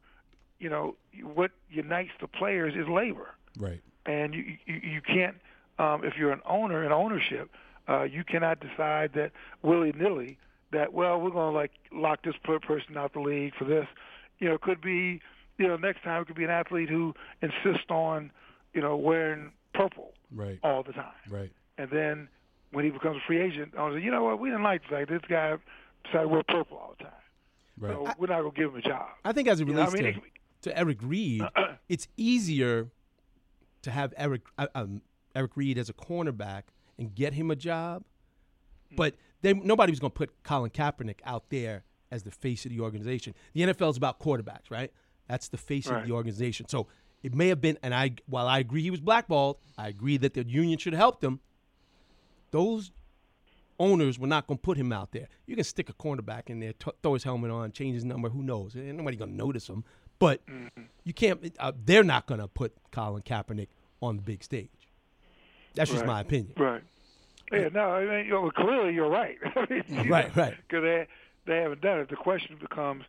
You know, what unites the players is labor, right. and you you, you can't, um, if you're an owner in ownership, uh, you cannot decide that willy nilly that well we're going to like lock this per- person out of the league for this. You know, it could be you know next time it could be an athlete who insists on you know wearing purple Right. all the time. Right. And then when he becomes a free agent, I was like, you know what? We didn't like the fact this guy decided to wear purple all the time. Right. So we're not gonna give him a job. I think as it You know, I mean, to, to Eric Reid, <clears throat> it's easier to have Eric uh, um, Eric Reid as a cornerback and get him a job, but they, nobody was going to put Colin Kaepernick out there as the face of the organization. The NFL is about quarterbacks, right? That's the face Right. of the organization. So it may have been, and I while I agree he was blackballed, I agree that the union should have helped him. Those owners were not going to put him out there. You can stick a cornerback in there, t- throw his helmet on, change his number. Who knows? Ain't nobody going to notice him. But you can't. Uh, they're not going to put Colin Kaepernick on the big stage. That's just Right. my opinion. Right. Yeah. No. I mean, you know, clearly you're right. <laughs> Right, right. Because they they haven't done it. The question becomes,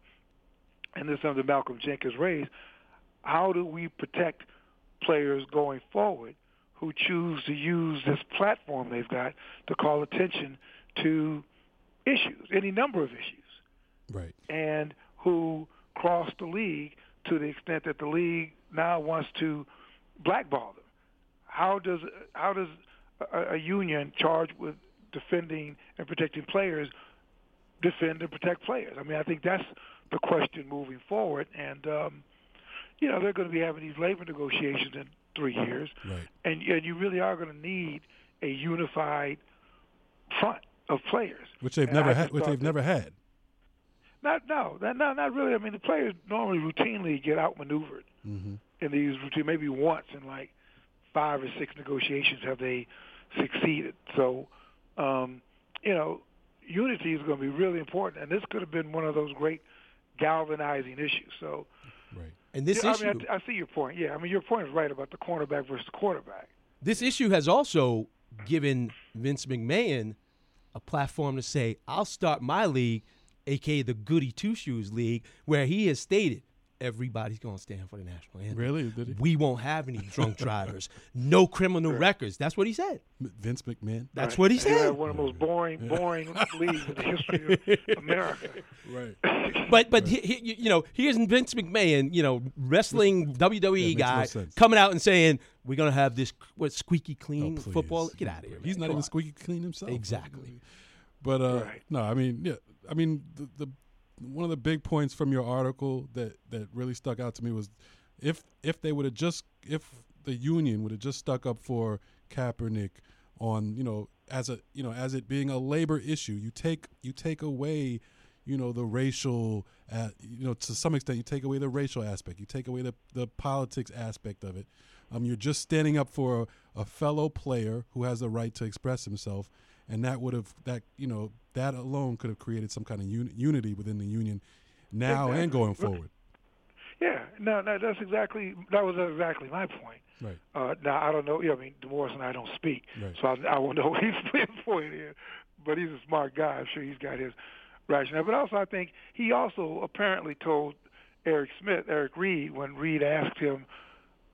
and this is something Malcolm Jenkins raised: How do we protect players going forward who choose to use this platform they've got to call attention to issues, any number of issues? Right. and who crossed the league to the extent that the league now wants to blackball them. How does how does a, a union charged with defending and protecting players defend and protect players? I mean, I think that's the question moving forward. And um, you know, they're going to be having these labor negotiations in three years, Right. and, and you really are going to need a unified front of players. Which they've And never had. Which they've that- never had. Not no, not, no, not really. I mean, the players normally routinely get outmaneuvered Mm-hmm. in these routine. Maybe once in like five or six negotiations have they succeeded. So, um, you know, unity is going to be really important, and this could have been one of those great galvanizing issues. So, Right. And this yeah, issue, I mean, I, I see your point. Yeah, I mean, your point is right about the cornerback versus the quarterback. this issue has also given Vince McMahon a platform to say, "I'll start my league, aka the Goody Two Shoes League, where he has stated everybody's going to stand for the national anthem. Really? Did he? We won't have any drunk <laughs> drivers, no criminal records. That's what he said. Vince McMahon. That's Right. what he said. have one of the most boring, boring <laughs> leagues in the history of America. Right. <laughs> But but he, he, you know here's Vince McMahon, you know wrestling WWE makes no guy sense. coming out and saying we're gonna have this what squeaky Oh, clean please. football. Get out of here. He's not Come even on. squeaky clean himself. Exactly. But uh, Right. no, I mean, yeah, I mean the, the one of the big points from your article that that really stuck out to me was if if they would have just if the union would have just stuck up for Kaepernick on you know as a you know as it being a labor issue, you take you take away you know the racial uh, you know to some extent you take away the racial aspect, you take away the the politics aspect of it. Um, you're just standing up for a, a fellow player who has the right to express himself, and that would have that you know that alone could have created some kind of uni- unity within the union now and going forward. Yeah, no, no, that's exactly that was exactly my point. Right. Uh, now I don't know. Yeah, I mean, DeMaurice and I don't speak, Right. so I, I won't know <laughs> what his his point is. But he's a smart guy. I'm sure he's got his rationale. But also, I think he also apparently told Eric Smith, Eric Reid, when Reid asked him,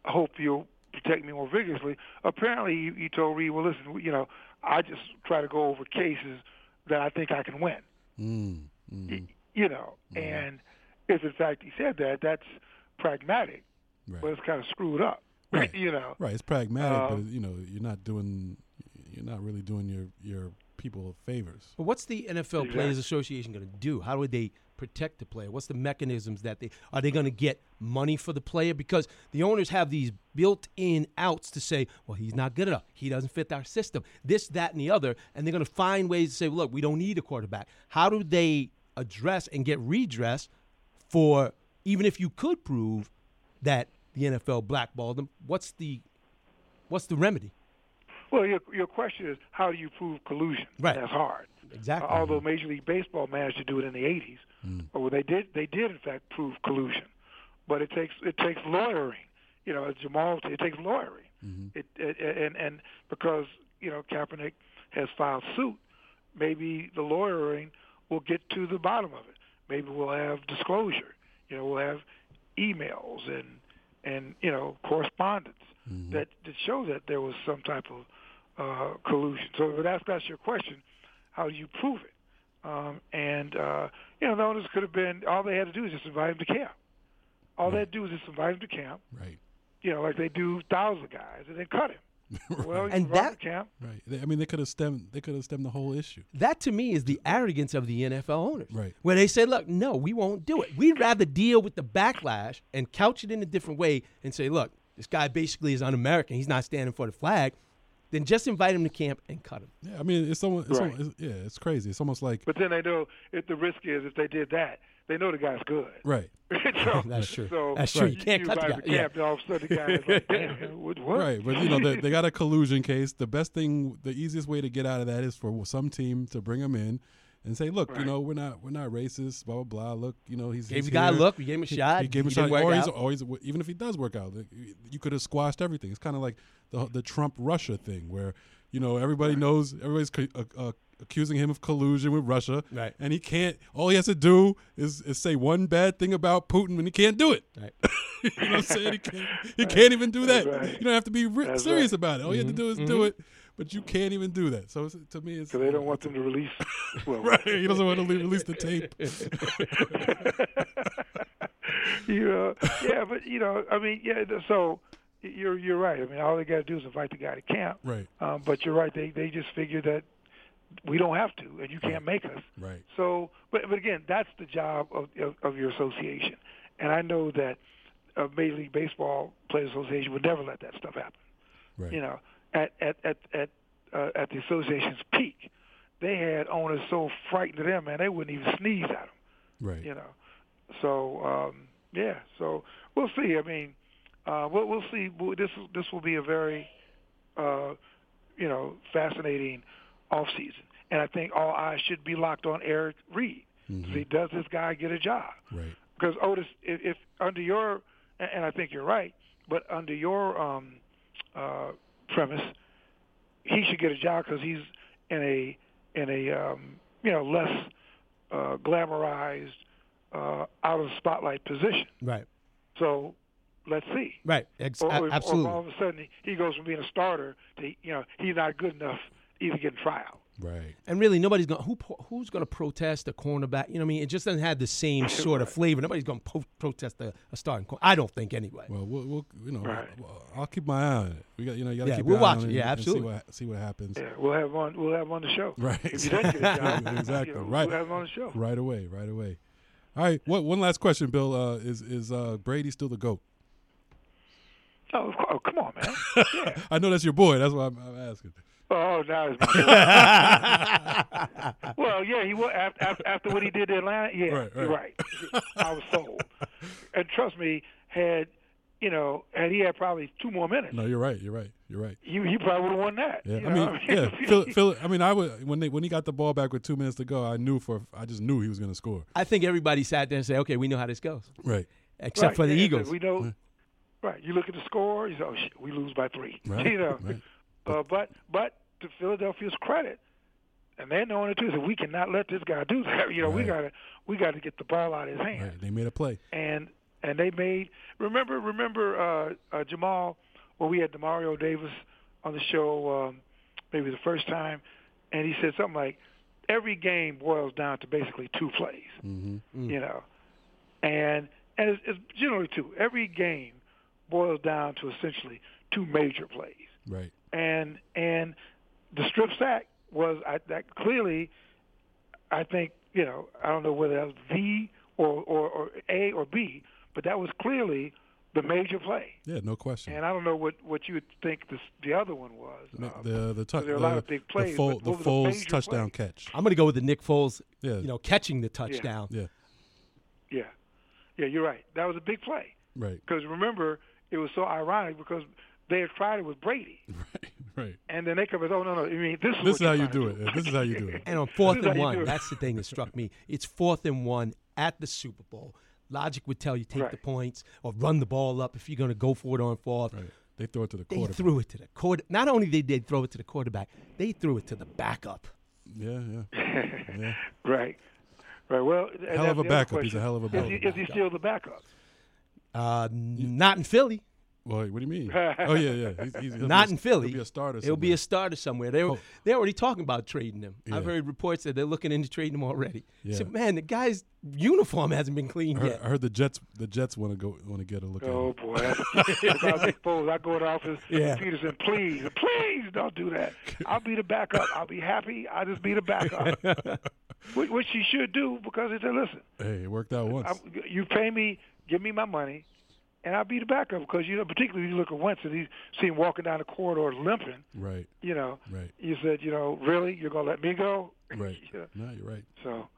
"I hope you'll protect me more vigorously." Apparently, he, he told Reid, "Well, listen, you know, I just try to go over cases that I think I can win." Mm, mm, You know, and if in fact he said that, that's pragmatic right. but it's kind of screwed up. <laughs> Right. you know. Right. It's pragmatic, Uh, but you know you're not doing you're not really doing your your people favors. But what's the NFL Exactly. Players Association going to do? How would they protect the player? What's the mechanisms that they are they going to get money for the player because the owners have these built-in outs to say, well, he's not good enough, he doesn't fit our system, this, that, and the other, and they're going to find ways to say, well, look, we don't need a quarterback. How do they address and get redress for even if you could prove that the NFL blackballed them? What's the what's the remedy? Well, your your question is how do you prove collusion? Right. That's hard. Exactly. Although Major League Baseball managed to do it in the '80s, Mm. or they did they did in fact prove collusion, but it takes it takes lawyering. You know, Jamal, it takes lawyering. Mm-hmm. It, it and and because you know Kaepernick has filed suit, maybe the lawyering will get to the bottom of it. Maybe we'll have disclosure. You know, we'll have emails and and you know correspondence Mm-hmm. that that show that there was some type of uh, collusion. So if that's that's your question, how do you prove it? Um, and uh, you know, the owners could have been all they had to do is just invite him to camp. All they had to do was just invite him to camp. Right. You know, like they do thousands of guys, and then cut him. <laughs> Well, you And that- to camp. Right. I mean, they could have stemmed. They could have stemmed the whole issue. That to me is the arrogance of the NFL owners. Right. Where they say, look, no, we won't do it. We'd rather deal with the backlash and couch it in a different way and say, look, this guy basically is un American. He's not standing for the flag. Then just invite him to camp and cut him. Yeah. I mean, it's almost. It's Right. almost it's, yeah. It's crazy. It's almost like. But then they know if the risk is if they did that, they know the guy's good. <laughs> Right. <laughs> so, <laughs> That's true. So That's true. You can't cut the guy. to camp, and all of a sudden the guy is like, damn, what? what? Right, but you know they, they got a collusion case. The best thing, the easiest way to get out of that is for some team to bring him in and say, "Look, you know we're not we're not racist." Blah blah blah. Look, you know he's Gave he's the guy a look. We gave him a He- shot. He gave him a shot, or he's, out. or he's even if he does work out, you could have squashed everything. It's kind of like the the Trump Russia thing, where you know everybody knows everybody's uh, uh, accusing him of collusion with Russia, Right. And he can't. All he has to do is, is say one bad thing about Putin, and he can't do it. Right. <laughs> you know what I'm saying? He can't, he can't even do that. Right. You don't have to be re- serious right. about it. All you have to do is do it, but you can't even do that. So it's, to me, it's So they don't want them to release. <laughs> Well, right. He doesn't want to release the tape. <laughs> you know, yeah, but you know, I mean, yeah. So you're you're right. I mean, all they got to do is invite the guy to camp. Right. Um, but you're right. They they just figure that we don't have to, and you can't make us. Right. So, but but again, that's the job of of, of your association. And I know that a Major League Baseball Players Association would never let that stuff happen. Right. You know, at at at at uh, at the association's peak, they had owners so frightened of them, man, they wouldn't even sneeze at them Right. you know. So um, yeah, so we'll see. I mean, uh, we'll we'll see. This this will be a very uh, you know fascinating off season, and I think all eyes should be locked on Eric Reid. Mhm. See, does this guy get a job? Right. Because Otis, if, if under your, and and I think you're right, but under your um, uh, premise, he should get a job because he's in a in a um, you know less uh, glamorized, uh, out of the spotlight position. Right. So let's see. Right. Ex- Or, a- or absolutely. all of a sudden he, he goes from being a starter to you know he's not good enough even get a tryout. Right. And really, nobody's going. Who who's going to protest a cornerback? You know, what I mean, it just doesn't have the same <laughs> sort of flavor. Nobody's going to po- protest a, a starting corner. I don't think anyway. Well, we'll, we'll you know, Right. well, I'll keep my eye on it. We got, you know, you got to Yeah, keep we'll your eye watch on it. it. Yeah, and- and absolutely. see what see what happens. Yeah, we'll have on we'll have on the show. Right. If you don't get a job, <laughs> Exactly. you know, Right. We'll have on the show. Right away. Right away. All right. What one last question, Bill? Uh, is is uh, Brady still the goat? Oh, of course. oh, come on, man. <laughs> Yeah. I know that's your boy. That's why I'm, I'm asking. Oh, now it's my <laughs> well, yeah, he was after, after, after what he did to Atlanta. Yeah, Right, you're right. I was sold, and trust me, had you know, had he had probably two more minutes, No, you're right. You're right. You're right. he he probably would have won that. Yeah, you I know mean, yeah, Phil, <laughs> Phil, I mean, I would when they when he got the ball back with two minutes to go, I knew for I just knew he was going to score. I think everybody sat there and said, "Okay, we know how this goes," Right. except Right, for the yeah, Eagles. We know, right? You look at the score. You say, "Oh shit, we lose by three. Right. <laughs> You know, Right. uh, but but to Philadelphia's credit, and they're knowing it too, that we cannot let this guy do that. <laughs> You know, we gotta we got to get the ball out of his hand. Right. They made a play. and and they made remember remember uh, uh, Jamal when we had Demario Davis on the show um, maybe the first time, and he said something like every game boils down to basically two plays, Mm-hmm. you know, and and it's, it's generally two. Every game boils down to essentially two major plays, Right. and and the strip sack was I, that clearly, I think you know, I don't know whether that was V or, or, or A or B, but that was clearly the major play. Yeah, no question. And I don't know what, what you would think this, the other one was. Ma- Um, the the, tou- there are a lot the, of big plays, the what were the Foles major touchdown plays? catch. I'm going to go with the Nick Foles, Yeah. you know, catching the touchdown. Yeah, yeah, yeah, you're right. That was a big play right, because remember it was so ironic because they had tried it with Brady, <laughs> right, right. and then they come and oh no no, I mean this is This what is how you do it. Yeah, This is how you do it. <laughs> And on fourth and how you do one, that's the thing that struck me. It's fourth and one at the Super Bowl. Logic would tell you take the points or run the ball up if you're going to go for it on fourth. Right. They throw it to the quarterback. They threw it to the quarter. Not only did they throw it to the quarterback, they threw it to the backup. Yeah, yeah. <laughs> yeah. Right. Right. Well, Hell of a the other backup. He's a hell of a Is he, backup. is he still the backup? Uh, not in Philly. Well, what do you mean? <laughs> Oh yeah, yeah. He's, he's, Not be in Philly. He'll be a starter. He'll be a somewhere. starter somewhere. They're Oh. they're already talking about trading him. I've heard reports that they're looking into trading him already. Yeah. So man, the guy's uniform hasn't been cleaned I heard, yet. I heard the Jets. The Jets want to go. Want to get a look Oh at him. Oh, boy, if I was Nick Foles, I go to the office. Yeah. Pederson, please, please don't do that. I'll be the backup. I'll be happy. I'll just be the backup. <laughs> which, which he should do because he said, listen, Hey, it worked out once. I'm, you pay me, give me my money, and I'll be the backup because you know, particularly you look at Wentz and you see him walking down the corridor limping. right, You know, right, you said, you know, really, you're gonna let me go? <laughs> right. yeah. No, you're right. So,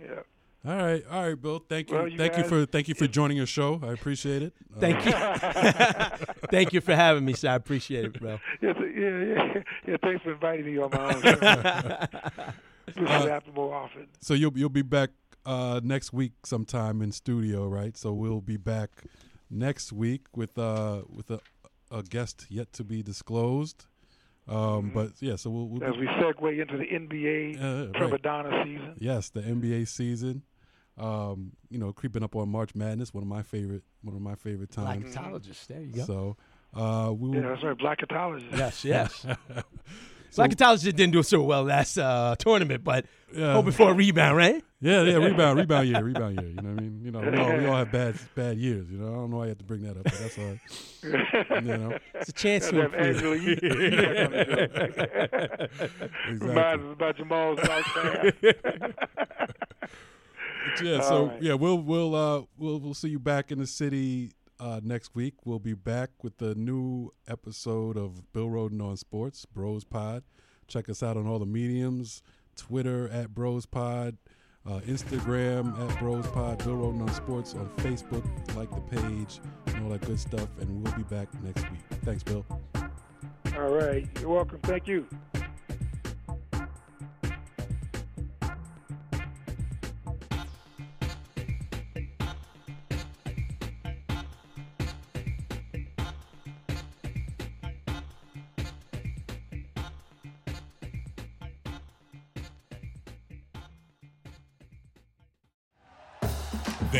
yeah. All right, all right, Bill. Thank you. Well, you thank you for thank you for joining your show. I appreciate it. Uh, <laughs> Thank you. <laughs> Thank you for having me, sir. I appreciate it, bro. Yeah, yeah, yeah, yeah. Thanks for inviting me on my own. This Uh, should happen more often. So you'll you'll be back uh, next week sometime in studio, right? So we'll be back next week with uh with a, a guest yet to be disclosed. Um, But yeah, so we'll, we'll As we segue into the NBA Uh, right. prima season. yes the NBA season. Um, you know, creeping up on March Madness, one of my favorite one of my favorite times. Blackatologist. There you go. So uh, we will. Yeah, that's right. Blackatologist. yes, yes. <laughs> So- Blackatologist didn't do so well last uh, tournament, but Yeah. hoping for a rebound, right? Yeah, yeah, rebound, rebound year, rebound year. You know what I mean? You know, we all, we all have bad bad years. You know, I don't know why you have to bring that up, but that's all right. You know, It's a chance to Have improve. Angela Yee- Yee back on the show. Reminds exactly. us about Jamal's South. <laughs> Yeah, so right. yeah, we'll we'll uh we'll we'll see you back in the city uh next week. We'll be back with the new episode of Bill Rhoden on Sports, Bros Pod. Check us out on all the mediums, Twitter at Bros Pod, uh, Instagram at Bros Pod, Bill Rhoden on Sports on Facebook, like the page and all that good stuff, and we'll be back next week. Thanks, Bill. All right. You're welcome. Thank you.